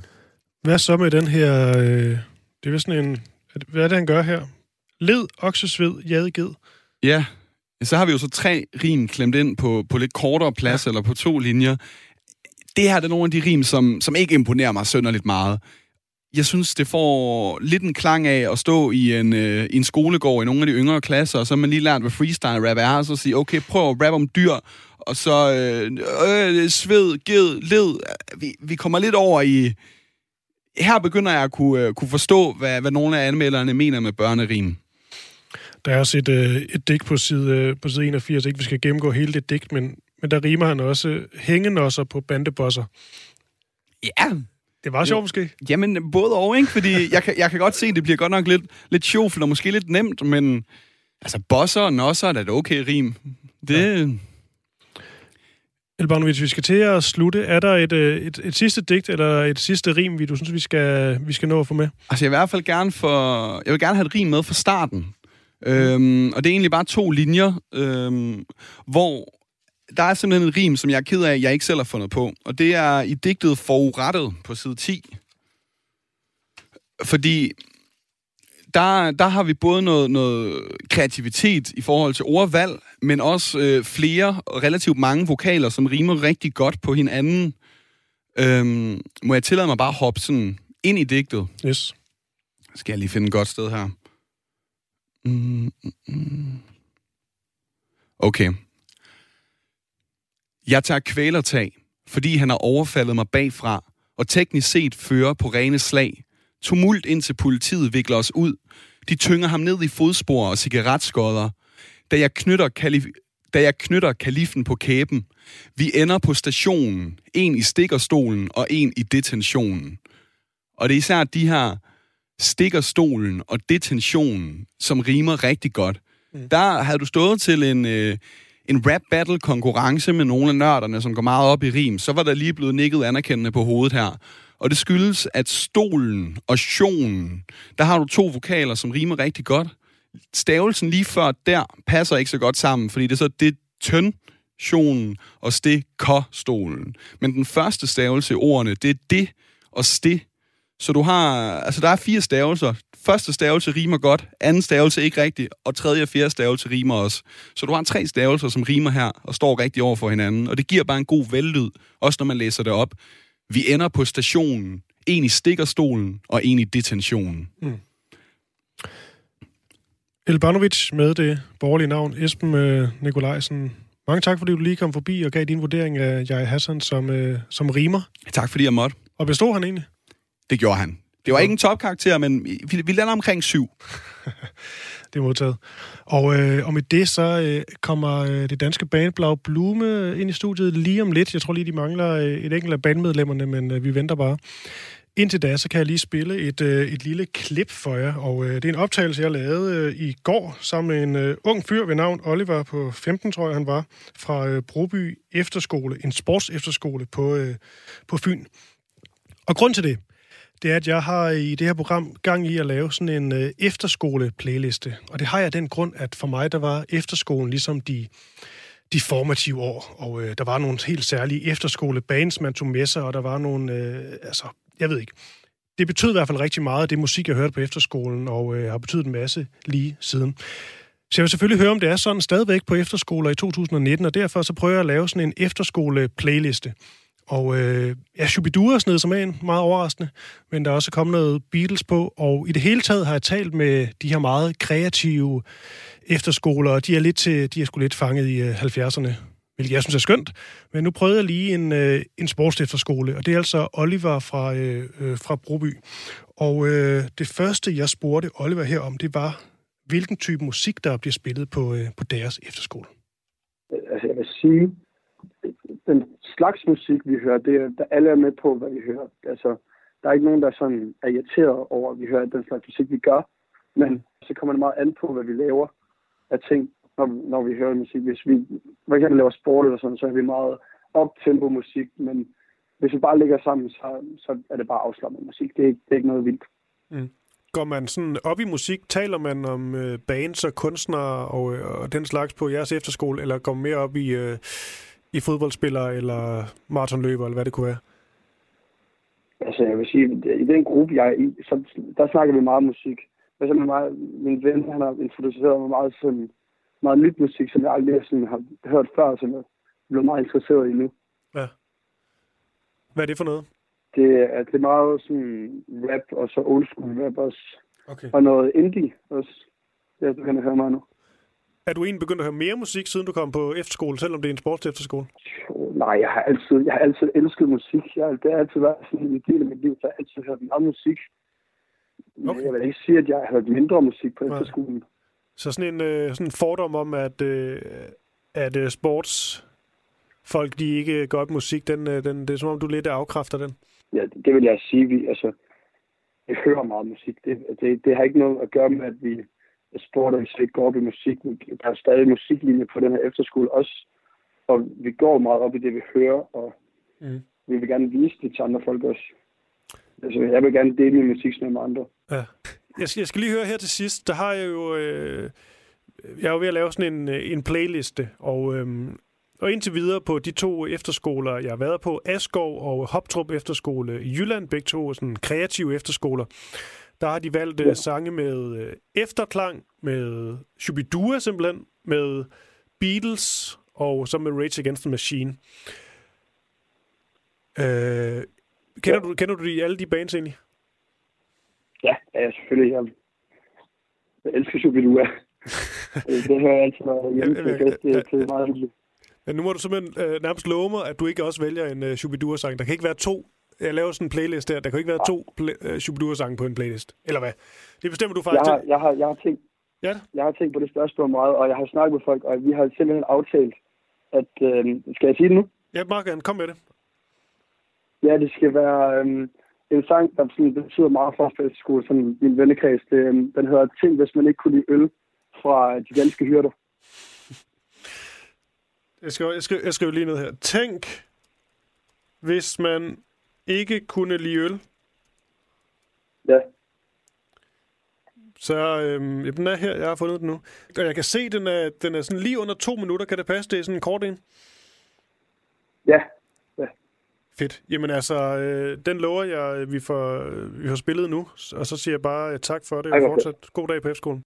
Hvad så med den her... Øh, det er sådan en... Hvad er det, han gør her? Led, oksesved, jadeged. Ja, så har vi jo så tre rim klemt ind på, på lidt kortere plads, ja. eller på to linjer. Det her det er nogle af de rim, som, som ikke imponerer mig sønderligt meget. Jeg synes, det får lidt en klang af at stå i en, øh, i en skolegård i nogle af de yngre klasser, og så har man lige lært, hvad freestyle rap er, og så sige, okay, prøv at rappe om dyr, og så øh, øh, sved, ged, led. Vi, vi kommer lidt over i... Her begynder jeg at kunne, øh, kunne forstå, hvad, hvad nogle af anmelderne mener med børnerim. Der er også et, øh, et digt på side, øh, på side 81. Ikke vi skal gennemgå hele det digt, men, men der rimer han også øh, hængenosser på bandebosser. Ja, Det var sjovt måske. Jamen, både og, ikke? Fordi jeg kan, jeg kan godt se, at det bliver godt nok lidt, lidt sjovt, og måske lidt nemt, men altså, bosser og nosser er da et okay rim. Det, ja. Elbanovic, vi skal til at slutte. Er der et, øh, et, et sidste digt eller et sidste rim, vi du synes, vi skal, vi skal nå at få med? Altså, jeg vil i hvert fald gerne for, jeg vil gerne have et rim med fra starten. Øhm, og det er egentlig bare to linjer, øhm, hvor der er simpelthen et rim, som jeg er ked af, jeg ikke selv har fundet på. Og det er i digtet Forurettet på side 10. Fordi der, der har vi både noget, noget kreativitet i forhold til ordvalg, men også øh, flere og relativt mange vokaler, som rimer rigtig godt på hinanden. Øhm, må jeg tillade mig bare at hoppe sådan ind i digtet? Yes. Skal jeg lige finde et godt sted her? Mm, mm, mm. Okay. Jeg tager kvælertag, fordi han har overfaldet mig bagfra, og teknisk set fører på rene slag. Tumult indtil politiet vikler os ud. De tynger ham ned i fodspor og cigaretskodder. Da jeg knytter, kalif- da jeg knytter kalifen på kæben. Vi ender på stationen. En i stikkerstolen og en i detentionen. Og det er især de her stikkerstolen og detentionen, som rimer rigtig godt. Mm. Der havde du stået til en, øh, en rap battle konkurrence med nogle af nørderne, som går meget op i rim, så var der lige blevet nikket anerkendende på hovedet her. Og det skyldes, at stolen og sjonen, der har du to vokaler, som rimer rigtig godt. Stavelsen lige før der passer ikke så godt sammen, fordi det er så det tøn, sjonen og ste, ko, stolen. Men den første stavelse i ordene, det er det og ste. Så du har, altså der er fire stavelser. Første stavelse rimer godt, anden stavelse ikke rigtigt, og tredje og fjerde stavelse rimer også. Så du har tre stavelser, som rimer her og står rigtig over for hinanden. Og det giver bare en god vellyd, også når man læser det op. Vi ender på stationen. En i stikkerstolen og en i detentionen. Elbanovic med det borgerlige navn, Esben øh, Nikolajsen. Mange tak, fordi du lige kom forbi og gav din vurdering af Jai Hassan som, øh, som rimer. Tak fordi jeg måtte. Og bestod han egentlig? Det gjorde han. Det var ikke en topkarakter, men vi, vi lander omkring syv. <laughs> Det er modtaget. Og, øh, og med det så øh, kommer øh, det danske band Blau Blume ind i studiet lige om lidt. Jeg tror lige, de mangler øh, et enkelt af bandmedlemmerne, men øh, vi venter bare. indtil da, så kan jeg lige spille et, øh, et lille klip for jer, og øh, det er en optagelse, jeg lavede øh, i går sammen med en øh, ung fyr ved navn Oliver på 15, tror jeg han var, fra øh, Broby Efterskole, en sportsefterskole på, øh, på Fyn. Og grund til det, det er, at jeg har i det her program gang i at lave sådan en øh, efterskole-playliste. Og det har jeg den grund, at for mig, der var efterskolen ligesom de, de formative år. Og øh, der var nogle helt særlige efterskolebands, man tog med sig, og der var nogle, øh, altså, jeg ved ikke. Det betød i hvert fald rigtig meget, det musik, jeg hørte på efterskolen, og øh, har betydet en masse lige siden. Så jeg vil selvfølgelig høre, om det er sådan stadigvæk på efterskoler i 2019, og derfor så prøver jeg at lave sådan en efterskole-playliste. Og øh, ja, Shubidua sned som en, meget overraskende, men der er også kommet noget Beatles på, og i det hele taget har jeg talt med de her meget kreative efterskoler, og de er, lidt til, de er sgu lidt fanget i øh, 70'erne, hvilket jeg synes er skønt. Men nu prøvede jeg lige en, øh, en sportsefterskole, og det er altså Oliver fra, øh, øh, fra Broby. Og øh, det første, jeg spurgte Oliver her om, det var, hvilken type musik, der bliver spillet på, øh, på deres efterskole. Altså, jeg vil sige, den slags musik, vi hører, det er, der alle er med på, hvad vi hører. Altså, der er ikke nogen, der sådan er irriteret over, at vi hører den slags musik, vi gør. Men så kommer det meget an på, hvad vi laver af ting, når, når vi hører musik. Hvis vi for eksempel laver sport eller sådan, så er vi meget op-tempo musik, men hvis vi bare ligger sammen, så, så er det bare afslappet musik. Det er, ikke, det er ikke noget vildt. Mm. Går man sådan op i musik, taler man om øh, bands og kunstnere og, øh, og den slags på jeres efterskole, eller går man mere op i, øh, i fodboldspillere eller maratonløber, eller hvad det kunne være? Altså, jeg vil sige, i den gruppe, jeg er i, så, der snakker vi meget musik. Eksempel mig, min ven, han har introduceret mig meget, sådan, meget nyt musik, som jeg aldrig sådan, har hørt før, som jeg er blevet meget interesseret i nu. Ja. Hvad er det for noget? Det er, det er meget sådan rap, og så old school rap også. Okay. Og noget indie også. Ja, du kan høre mig nu. Er du egentlig begyndt at høre mere musik, siden du kom på efterskole, selvom det er en sportsefterskole? Nej, jeg har altid, jeg har altid elsket musik. Jeg, det har altid været sådan en del af mit liv, så jeg har altid hørt meget musik. Men Okay. jeg vil ikke sige, at jeg har hørt mindre musik på efterskolen. Så sådan en, øh, sådan en fordom om, at, øh, at øh, sportsfolk, de ikke går op musik, den, øh, den, det er som om, du lidt afkræfter den. Ja, det, det vil jeg sige. Vi, altså, vi hører meget musik. Det, det, det har ikke noget at gøre med, at vi sport, og vi slet ikke går op i musik. Der er stadig musiklinje på den her efterskole også. Og vi går meget op i det, vi hører, og Mm. vi vil gerne vise det til andre folk også. Altså, jeg vil gerne dele min musiksmag med andre. Ja. Jeg skal, jeg skal lige høre her til sidst, der har jeg jo... Øh, jeg er jo ved at lave sådan en, øh, en playliste, og, øhm, og indtil videre på de to efterskoler, jeg har været på, Askov og Hoptrup Efterskole i Jylland, begge to sådan kreative efterskoler, der har de valgt ja. sange med øh, efterklang, med Shubidua simpelthen, med Beatles og så med Rage Against the Machine. Øh, kender, Ja. du, kender du de, alle de bands egentlig? Ja, ja selvfølgelig. Jeg, jeg elsker Shubidua. <laughs> det hører jeg altid, når jeg er til meget hyggeligt. Ja, nu må du simpelthen øh, nærmest love mig, at du ikke også vælger en øh, Shubidua-sang. Der kan ikke være to. Jeg laver sådan en playlist der. Der kan ikke være to pla- øh, Shubidua-sange på en playlist. Eller hvad? Det bestemmer du Jeg faktisk. har, jeg, har, jeg, har tænkt, Ja, jeg har tænkt på det spørgsmål meget, og jeg har snakket med folk, og vi har simpelthen aftalt, at... Øh, skal jeg sige det nu? ja, gerne. Kom med det. Ja, det skal være øh, en sang, der sådan betyder meget for fællesskole, sådan min vennekreds. Det, øh, den hedder Ting, hvis man ikke kunne lide øl fra de danske hyrder. Jeg skriver, jeg, skriver, jeg skriver lige ned her. Tænk, hvis man ikke kunne lide øl, Ja, så øhm, ja, den er her. Jeg har fundet den nu. Og jeg kan se, den er, den er sådan lige under to minutter. Kan det passe? Det er sådan en kort en. ja, Fedt. Jamen altså, øh, den lover jeg, øh, vi får, øh, vi får spillet nu. Og så siger jeg bare øh, tak for det, og fortsat god dag på efterskolen.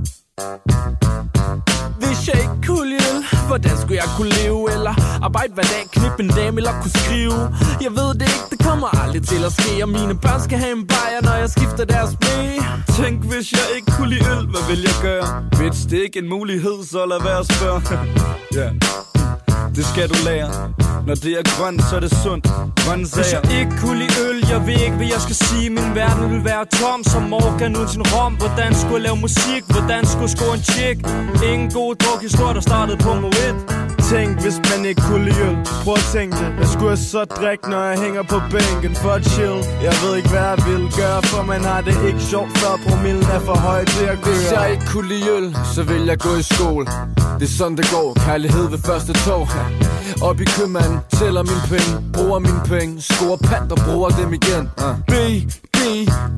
Hvis jeg ikke kunne lide hvordan skulle jeg kunne leve? Eller arbejde hver dag, knippe en dame eller kunne skrive? Jeg ved det ikke, det kommer aldrig til at ske Og mine børn skal have en bajer, når jeg skifter deres blæ Tænk, hvis jeg ikke kunne lide øl, hvad vil jeg gøre? Bitch, det er ikke en mulighed, så lad være at spørge <laughs> Ja, det skal du lære Når det er grønt, så er det sundt. Grønne Hvis jeg ikke kunne lide øl, jeg ved ikke, hvad jeg skal sige Min verden vil være tom som Morgan uden sin rom Hvordan skulle jeg lave musik? Hvordan skulle jeg score en chick? Ingen god druk historie, der startede på Moet Tænk, hvis man ikke kunne lide øl. Prøv at tænke det. Hvad skulle jeg så drikke, når jeg hænger på bænken For at chill. Jeg ved ikke, hvad jeg vil gøre For man har det ikke sjovt Før promillen er for høj til at køre. Hvis jeg ikke kunne lide øl, så vil jeg gå i skole. Det er sådan det går, kærlighed ved første tog. Op i købmanden, tæller mine penge Bruger mine penge, scorer pant og bruger dem igen. B, B,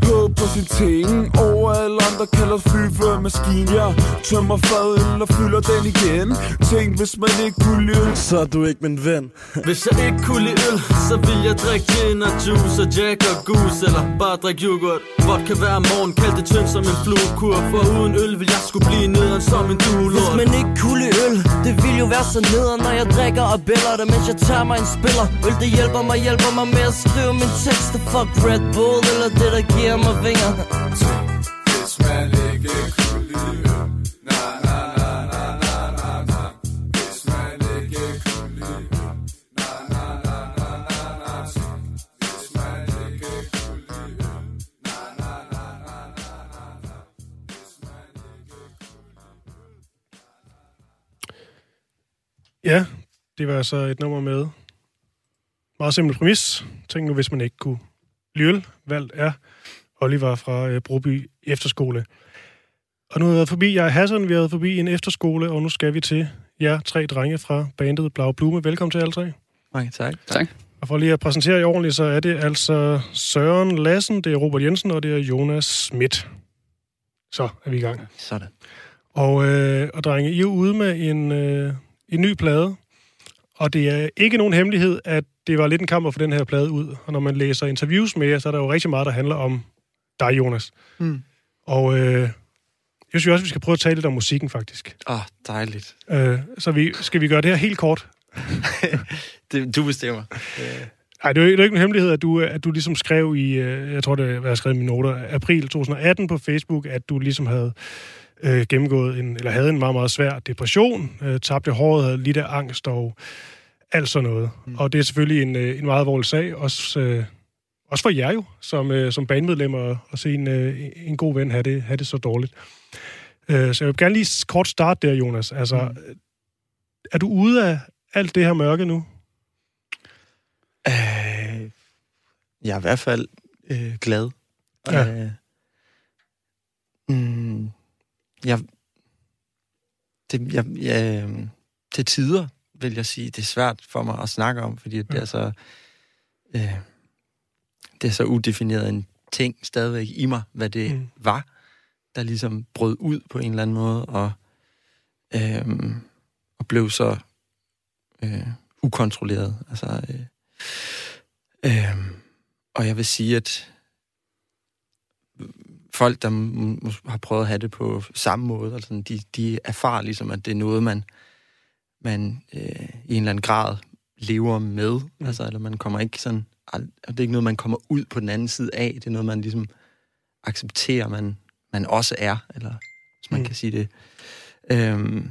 H på sin ting. Over alle andre kalder flyfør maskine Jeg tømmer fadet og fylder den igen. Tænk, hvis man ikke kunne lide Så er du ikke min ven. <laughs> Hvis jeg ikke kunne lide øl, så vil jeg drikke gin og juice og jack og goose. Eller bare drikke yoghurt. Vodka hver morgen, kald det tynd som en fluekur. For uden øl vil jeg skulle blive nederen som en duelort. Hvis man ikke kunne lide øl, det ville jo være så nederen Når jeg drikker og bæller det, mens jeg tager mig en spiller. Øl det hjælper mig, hjælper mig med at skrive min tekster Fuck Red Bull, eller det der giver mig vinger Hvis man ikke kunne lide Na, na, na, na, na, na, na Hvis man ikke kunne lide øl Na, na, na, na, na, na Hvis man ikke kunne lide Na, na, na, na, na, na, na Hvis man ikke Ja, det var altså et nummer med meget simpel præmis. Tænk nu, hvis man ikke kunne lide øl. Valgt er Oliver fra øh, Broby Efterskole. Og nu har vi været forbi, jeg er Hassan, vi har været forbi en efterskole, og nu skal vi til jer tre drenge fra bandet Blau Blume. Velkommen til alle tre. Mange tak. Tak. Og for lige at præsentere jer ordentligt, så er det altså Søren Lassen, det er Robert Jensen, og det er Jonas Schmidt. Så er vi i gang. Sådan. Og, øh, og drenge, I er ude med en, øh, en ny plade, og det er ikke nogen hemmelighed, at det var lidt en kamp at få den her plade ud. Og når man læser interviews med jer, så er der jo rigtig meget, der handler om dig, Jonas. Mm. Og øh, jeg synes også, vi skal prøve at tale lidt om musikken, faktisk. Åh, oh, dejligt. Øh, så vi, skal vi gøre det her helt kort? <laughs> Det, du bestemmer. Nej, det er jo det er jo ikke en hemmelighed, at du, at du ligesom skrev i, øh, jeg tror, det var jeg skrev i mine noter, april 2018 på Facebook, at du ligesom havde øh, gennemgået en, eller havde en meget, meget svær depression, øh, tabte håret, havde lidt af angst og alt sådan noget. Mm. Og det er selvfølgelig en, øh, en meget alvorlig sag, også, øh, også for jer jo, som, øh, som bandmedlemmer, at se en, øh, en god ven have det, have det så dårligt. Øh, så jeg vil gerne lige kort starte der, Jonas. Altså, mm. er du ude af alt det her mørke nu? Øh, jeg er i hvert fald øh, glad. Ja. Øh, mm, jeg, det, jeg, jeg, øh, til tider vil jeg sige, det er svært for mig at snakke om, fordi det er så øh, det er så udefineret en ting stadigvæk i mig, hvad det mm. var, der ligesom brød ud på en eller anden måde, og, øh, og blev så øh, ukontrolleret. Altså, øh, øh, og jeg vil sige, at folk, der har prøvet at have det på samme måde, altså, de, de erfarer ligesom, at det er noget, man, man øh, i en eller anden grad lever med. Mm. Altså, eller man kommer ikke sådan... Det er ikke noget, man kommer ud på den anden side af. Det er noget, man ligesom accepterer, man, man også er, eller hvis man Mm. kan sige det. Øhm,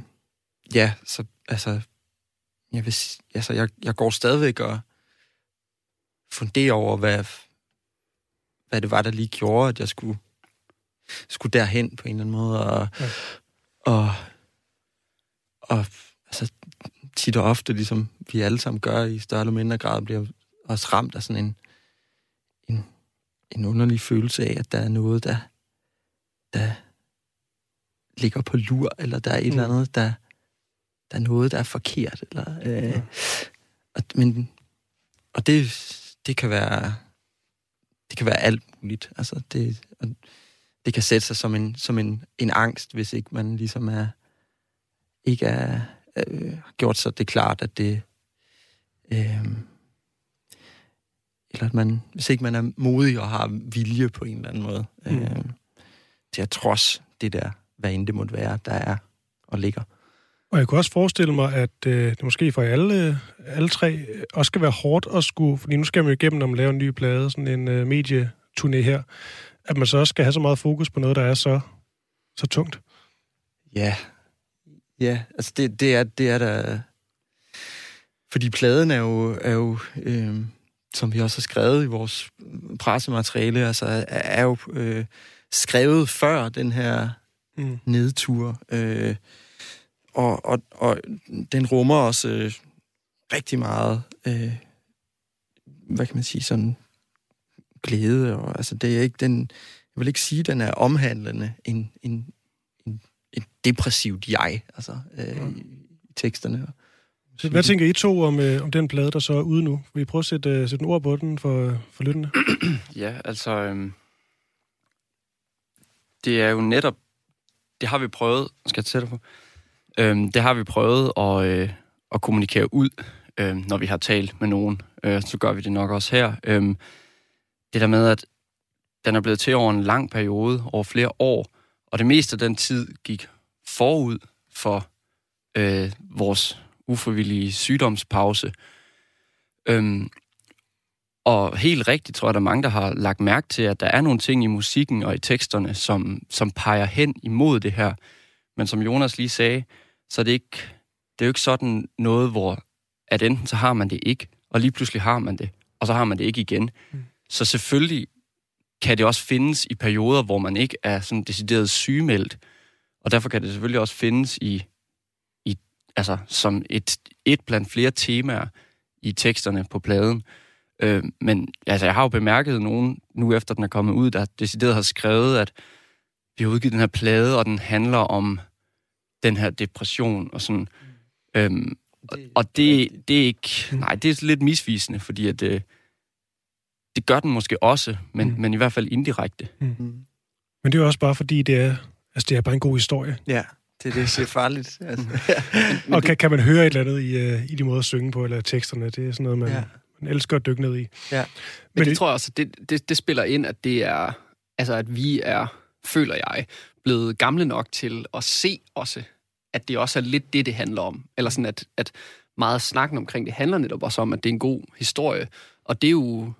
ja, så altså... Jeg, vil, altså jeg, jeg går stadigvæk og funderer over, hvad, hvad det var, der lige gjorde, at jeg skulle, skulle derhen på en eller anden måde. Og, Ja. og, og altså, tit og ofte, ligesom vi alle sammen gør i større eller mindre grad, bliver også ramt af sådan en, en, en underlig følelse af, at der er noget, der, der ligger på lur, eller der er et mm. eller andet, der, der er noget, der er forkert. Eller, øh, Ja. og, men, og det, det kan være det kan være alt muligt. Altså, det, og det kan sætte sig som en, som en, en angst, hvis ikke man ligesom er ikke er, øh, gjort sig det klart, at det øh, eller at man, hvis ikke man er modig og har vilje på en eller anden måde, Mm. øh, til at trods det der, hvad end det måtte være, der er og ligger. Og jeg kunne også forestille mig, at øh, det måske for alle, alle tre øh, også skal være hårdt at skulle... Fordi nu skal man jo igennem, når man laver en ny plade, sådan en øh, medieturné her, at man så også skal have så meget fokus på noget, der er så, så tungt. Ja, ja, altså det, det, er, det er da fordi pladen er jo, er jo øh, som vi også har skrevet i vores pressemateriale, altså er, er jo øh, skrevet før den her Mm. nedtur. Øh, og, og, og den rummer også øh, rigtig meget, øh, hvad kan man sige, sådan glæde. Og, altså, det er ikke den, jeg vil ikke sige, at den er omhandlende en, en, en, et depressivt jeg, altså, øh, i, i teksterne. Så Hvad tænker I to om, øh, om den plade, der så er ude nu? Vil I prøve at sætte, øh, sætte en ord på den for, for lyttende? <clears throat> Ja, altså... Øhm, det er jo netop... Det har vi prøvet... Skal jeg sætte på? Øhm, det har vi prøvet at, øh, at kommunikere ud, øh, når vi har talt med nogen. Øh, så gør vi det nok også her. Øhm, det der med, at den er blevet til over en lang periode, over flere år, og det meste af den tid gik forud for øh, vores ufrivillige sygdomspause. Øhm, og helt rigtigt tror jeg, der er mange, der har lagt mærke til, at der er nogle ting i musikken og i teksterne, som, som peger hen imod det her. Men som Jonas lige sagde, så er det ikke, det er jo ikke sådan noget, hvor at enten så har man det ikke, og lige pludselig har man det, og så har man det ikke igen. Mm. Så selvfølgelig kan det også findes i perioder, hvor man ikke er sådan decideret sygemeldt, og derfor kan det selvfølgelig også findes i, i altså som et, et blandt flere temaer i teksterne på pladen. Øh, men altså, jeg har jo bemærket nogen, nu efter den er kommet ud, der decideret har skrevet, at vi har udgivet den her plade, og den handler om den her depression og sådan. Mm. Øhm, og, og det, det er ikke... Nej, det er lidt misvisende, fordi at, øh, det gør den måske også, men, mm. men i hvert fald indirekte. Mm. Men det er jo også bare fordi, det er, altså, det er bare en god historie. Ja, det er det, det er farligt. Altså. <laughs> men, og kan, kan man høre et eller andet i, uh, i de måder at synge på, eller teksterne? Det er sådan noget, man, ja. man elsker at dykke ned i. Ja. Men, men det, det tror jeg også, det, det, det spiller ind, at det er... Altså, at vi er, føler jeg, blevet gamle nok til at se også, at det også er lidt det, det handler om. Eller sådan, at, at meget snakken omkring det handler netop også om, at det er en god historie. Og det er jo,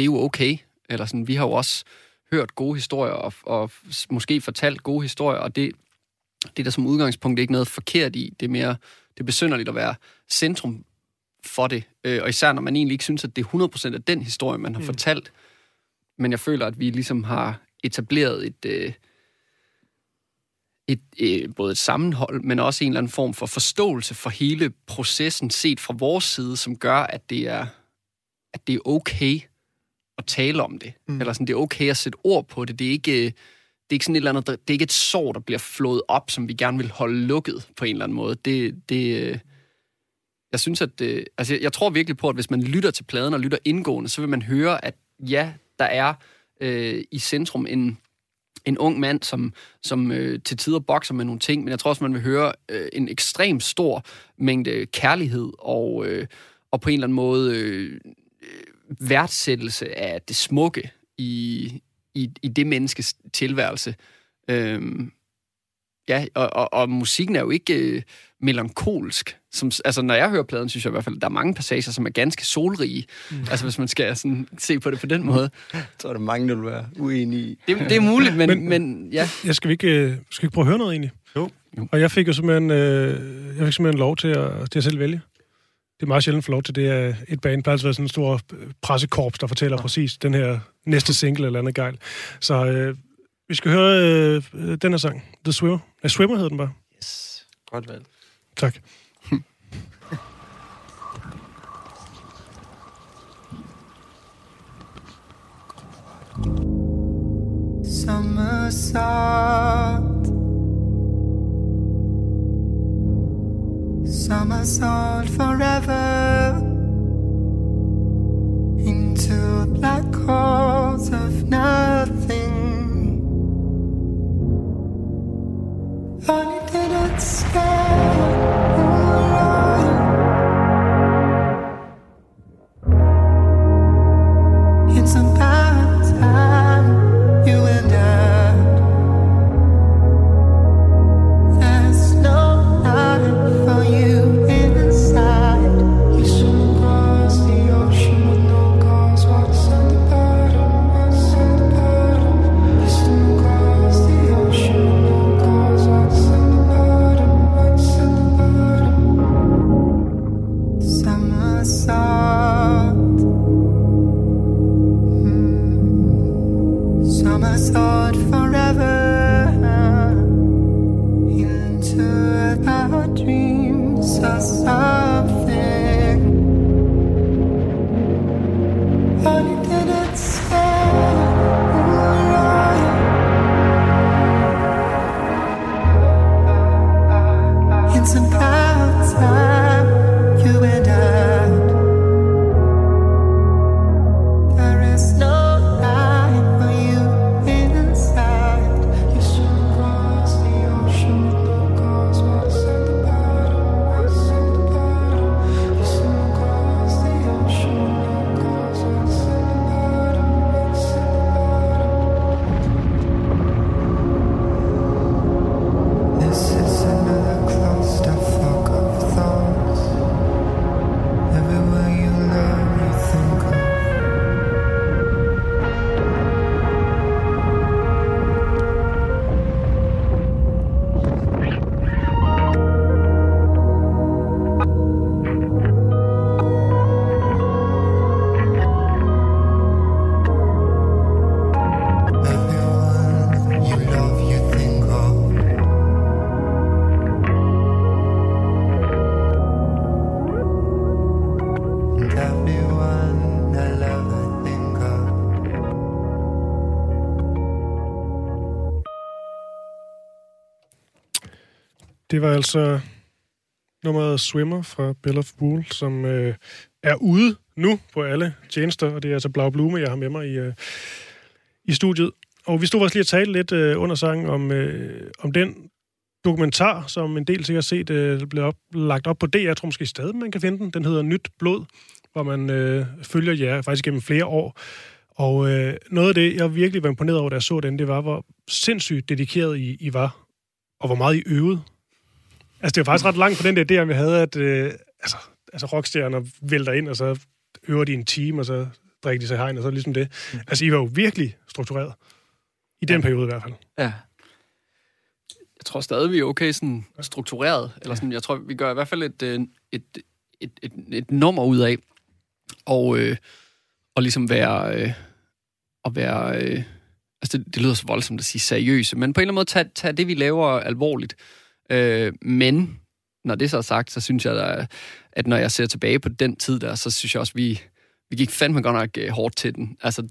det er jo okay. Eller sådan, vi har jo også hørt gode historier, og, og måske fortalt gode historier, og det, det er der som udgangspunkt ikke noget forkert i. Det er mere det er besynderligt at være centrum for det. Øh, og især når man egentlig ikke synes, at det er 100% af den historie, man har mm. fortalt. Men jeg føler, at vi ligesom har etableret et, øh, et, øh, både et sammenhold, men også en eller anden form for forståelse for hele processen set fra vores side, som gør, at det er, at det er okay at tale om det. Mm. Eller sådan, det er okay at sætte ord på det. Det er ikke, det er ikke sådan et eller andet, det er ikke et sår, der bliver flået op, som vi gerne vil holde lukket på en eller anden måde. Det, det, jeg synes, at det, altså jeg tror virkelig på, at hvis man lytter til pladen og lytter indgående, så vil man høre, at ja, der er øh, i centrum en, en ung mand, som, som øh, til tider bokser med nogle ting, men jeg tror også, man vil høre øh, en ekstrem stor mængde kærlighed og, øh, og på en eller anden måde øh, værdsættelse af det smukke i, i, i det menneskes tilværelse. Øhm, ja, og, og, og musikken er jo ikke øh, melankolsk. Som, altså, når jeg hører pladen, synes jeg i hvert fald, at der er mange passager, som er ganske solrige. Mm. Altså, hvis man skal sådan, se på det på den måde. Jeg tror, der er mange, der vil være uenige i. Det, det er muligt, men, men, men ja. Jeg skal vi ikke, øh, skal vi ikke prøve at høre noget egentlig? Jo. Og jeg fik jo simpelthen, øh, jeg fik simpelthen lov til at, til at selv vælge. Det er meget sjældent få lov til det. Er et band plejer at være sådan en stor pressekorps, der fortæller ja. præcis den her næste single eller andet gejl. Så øh, vi skal høre øh, den her sang, The Swimmer. Ja, Swimmer hedder den bare. Yes. Godt valg. Tak. Somersault Somersault forever Into black holes of nothing. Only didn't stay thought forever. Det var altså nummeret Swimmer fra Bell of Wool, som øh, er ude nu på alle tjenester, og det er altså Blau Blume, jeg har med mig i, øh, i studiet. Og vi stod også lige og talte lidt øh, under sangen om, øh, om den dokumentar, som en del sikkert set øh, blev op, lagt op på DR. Jeg tror måske stadig, man kan finde den. Den hedder Nyt Blod, hvor man øh, følger jer faktisk gennem flere år. Og øh, noget af det, jeg virkelig var imponeret over, da jeg så den, det var, hvor sindssygt dedikeret I, I var, og hvor meget I øvede. Altså, det var faktisk ret langt på den der idé, vi havde, at øh, altså, altså rockstjerner vælter ind, og så øver de en time, og så drikker de sig hegn, og så er ligesom det. Altså, I var jo virkelig struktureret. I den periode i hvert fald. Ja. Jeg tror stadig, vi er okay sådan struktureret. Eller sådan, jeg tror, vi gør i hvert fald et, øh, et, et, et, et nummer ud af. Og, øh, og ligesom være... Øh, at være øh, altså, det, det lyder så voldsomt at sige seriøse, men på en eller anden måde tage, tage det, vi laver, alvorligt. Øh, men når det så er sagt, så synes jeg, der, at når jeg ser tilbage på den tid der, så synes jeg også, vi, vi gik fandme godt nok øh, hårdt til den. Altså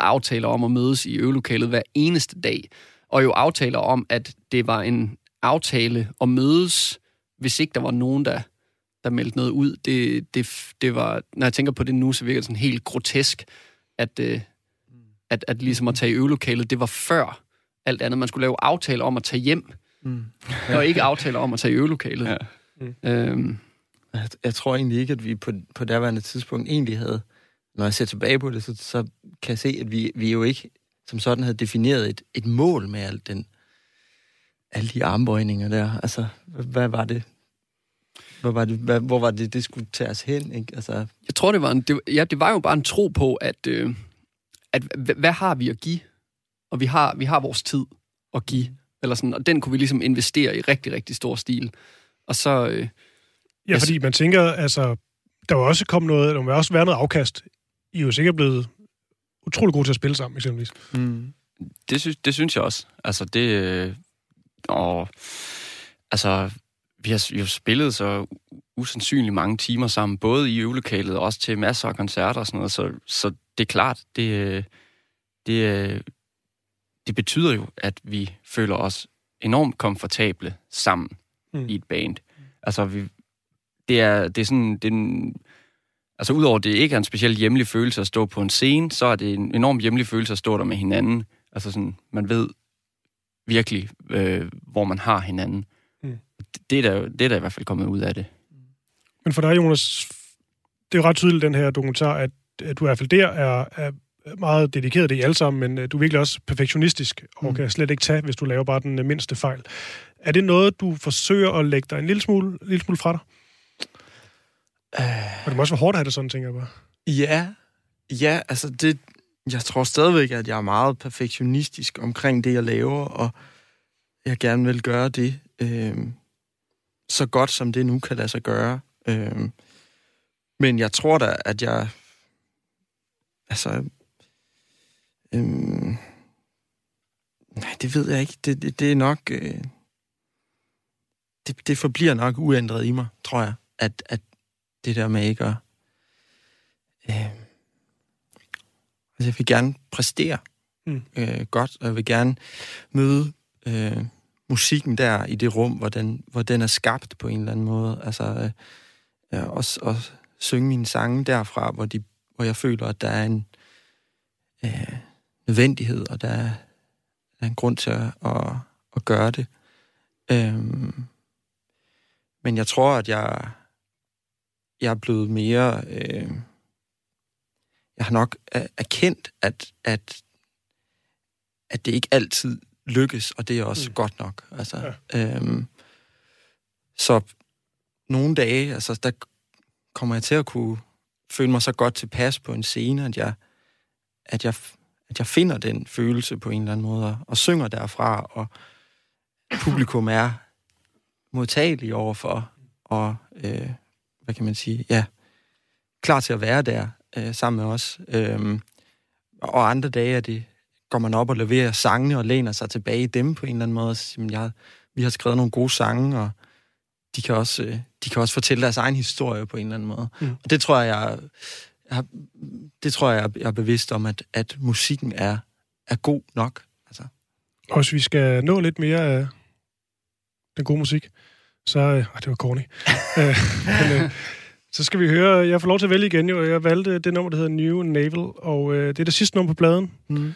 aftaler om at mødes i øvelokalet hver eneste dag. Og jo aftaler om, at det var en aftale at mødes, hvis ikke der var nogen, der, der meldte noget ud. Det, det, det var, når jeg tænker på det nu, så virker det sådan helt grotesk, at, øh, at, at ligesom at tage i øvelokalet, det var før alt andet. Man skulle lave aftaler om at tage hjem, Mm. og ikke aftaler om at tage i øvelokalet. Ja. Mm. Øhm, Jeg, jeg tror egentlig ikke, at vi på, på daværende tidspunkt egentlig havde, når jeg ser tilbage på det, så, så kan jeg se, at vi, vi jo ikke som sådan havde defineret et, et mål med alt den, alle de armbøjninger der. Altså, hvad, hvad var det? Hvor var det, hvad, hvor var det, det skulle tage os hen? Ikke? Altså, Jeg tror, det var, en, det, ja, det var jo bare en tro på, at, øh, at h- hvad har vi at give? Og vi har, vi har vores tid at give. Eller sådan, og den kunne vi ligesom investere i rigtig, rigtig stor stil. Og så... Øh, Ja, fordi man tænker, altså, der var også kommet noget, der må også være noget afkast. I er jo sikkert blevet utrolig gode til at spille sammen, eksempelvis. Mm. Det, synes, det synes jeg også. Altså, det... Øh, og, altså, vi har, har spillet så usandsynligt mange timer sammen, både i øvelokalet og også til masser af koncerter og sådan noget, så, så det er klart, det, øh, det, øh, det betyder jo, at vi føler os enormt komfortable sammen Mm. i et band. Altså, vi, det er, det er sådan, det er en, altså udover det ikke er en speciel hjemlig følelse at stå på en scene, så er det en enorm hjemlig følelse at stå der med hinanden. Altså sådan, man ved virkelig, øh, hvor man har hinanden. Mm. Det, er der, det er der i hvert fald kommet ud af det. Men for dig, Jonas, det er jo ret tydeligt, den her dokumentar, at, at du i hvert fald der er, er meget dedikeret det i alle sammen, men øh, du er virkelig også perfektionistisk, og Mm. kan slet ikke tage, hvis du laver bare den øh, mindste fejl. Er det noget, du forsøger at lægge dig en lille smule, lille smule fra dig? Øh, Og det må også være hårdt at have det sådan, tænker jeg bare. Ja, ja, altså det, jeg tror stadigvæk, at jeg er meget perfektionistisk omkring det, jeg laver, og jeg gerne vil gøre det øh, så godt, som det nu kan lade sig gøre. Øh, men jeg tror da, at jeg... Altså... Øh, nej, det ved jeg ikke. Det, det, det er nok... Øh, det, det forbliver nok uændret i mig, tror jeg, at, at det der med ikke at... Øh, altså, jeg vil gerne præstere Mm. øh, godt, og jeg vil gerne møde, øh, musikken der i det rum, hvor den, hvor den er skabt på en eller anden måde. Altså, øh, ja, også, også synge mine sange derfra, hvor, de, hvor jeg føler, at der er en øh, nødvendighed, og der er, der er en grund til at, at, at gøre det. Øhm, men jeg tror, at jeg, jeg er blevet mere... Øh, jeg har nok er- erkendt, at, at, at det ikke altid lykkes, og det er også mm. godt nok. Altså, ja. øhm, så nogle dage, altså, der kommer jeg til at kunne føle mig så godt tilpas på en scene, at jeg, at jeg, at jeg finder den følelse på en eller anden måde, og, synger derfra, og publikum er modtagelig overfor, og øh, hvad kan man sige, ja, klar til at være der øh, sammen med os. Øhm, og andre dage er det, går man op og leverer sangene og læner sig tilbage i dem på en eller anden måde. siger, "Jamen, jeg, vi har skrevet nogle gode sange, og de kan også, øh, de kan også fortælle deres egen historie på en eller anden måde. Mm. Og det tror jeg, jeg, jeg, det tror jeg, jeg er bevidst om, at, at musikken er, er god nok. Altså. Og hvis vi skal nå lidt mere af den gode musik, så... Øh, det var corny. <laughs> øh, men, øh, så skal vi høre... Jeg får lov til at vælge igen, jo. Jeg valgte det nummer, der hedder New Naval, og øh, det er det sidste nummer på pladen. Mm.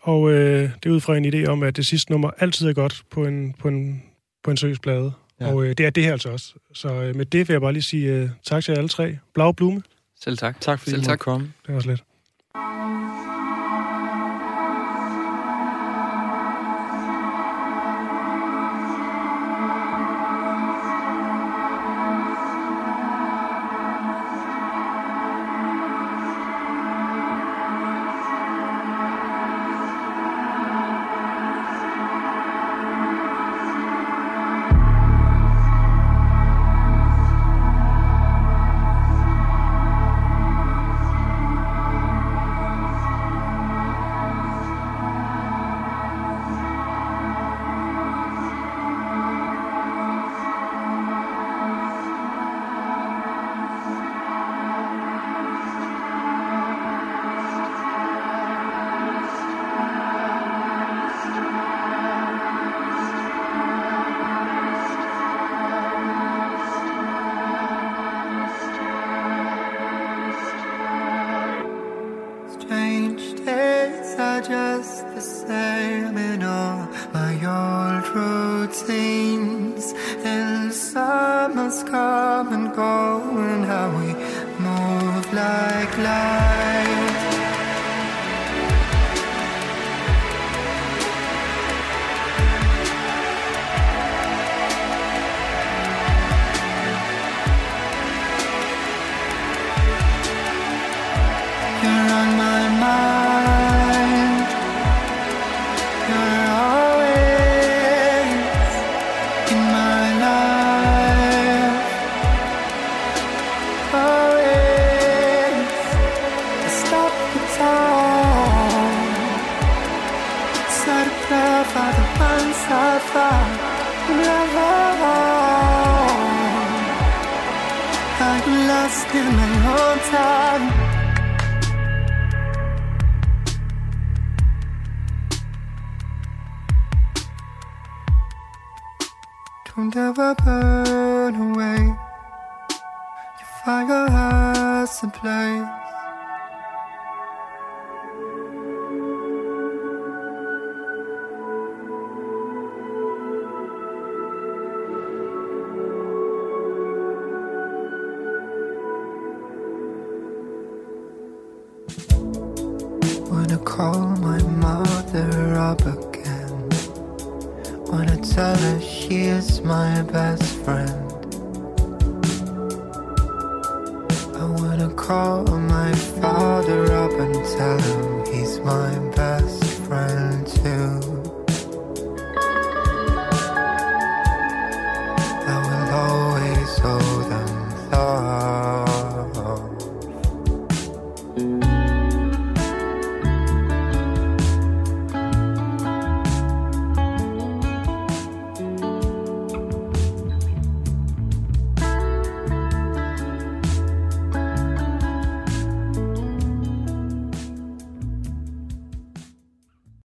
Og øh, det er ud fra en idé om, at det sidste nummer altid er godt på en, på en, på en seriøs plade. Ja. Og øh, det er det her altså også. Så øh, med det vil jeg bare lige sige øh, tak til jer alle tre. Blau Blume. Selv tak. Tak fordi Selv I tak. måtte komme. Det er også lidt.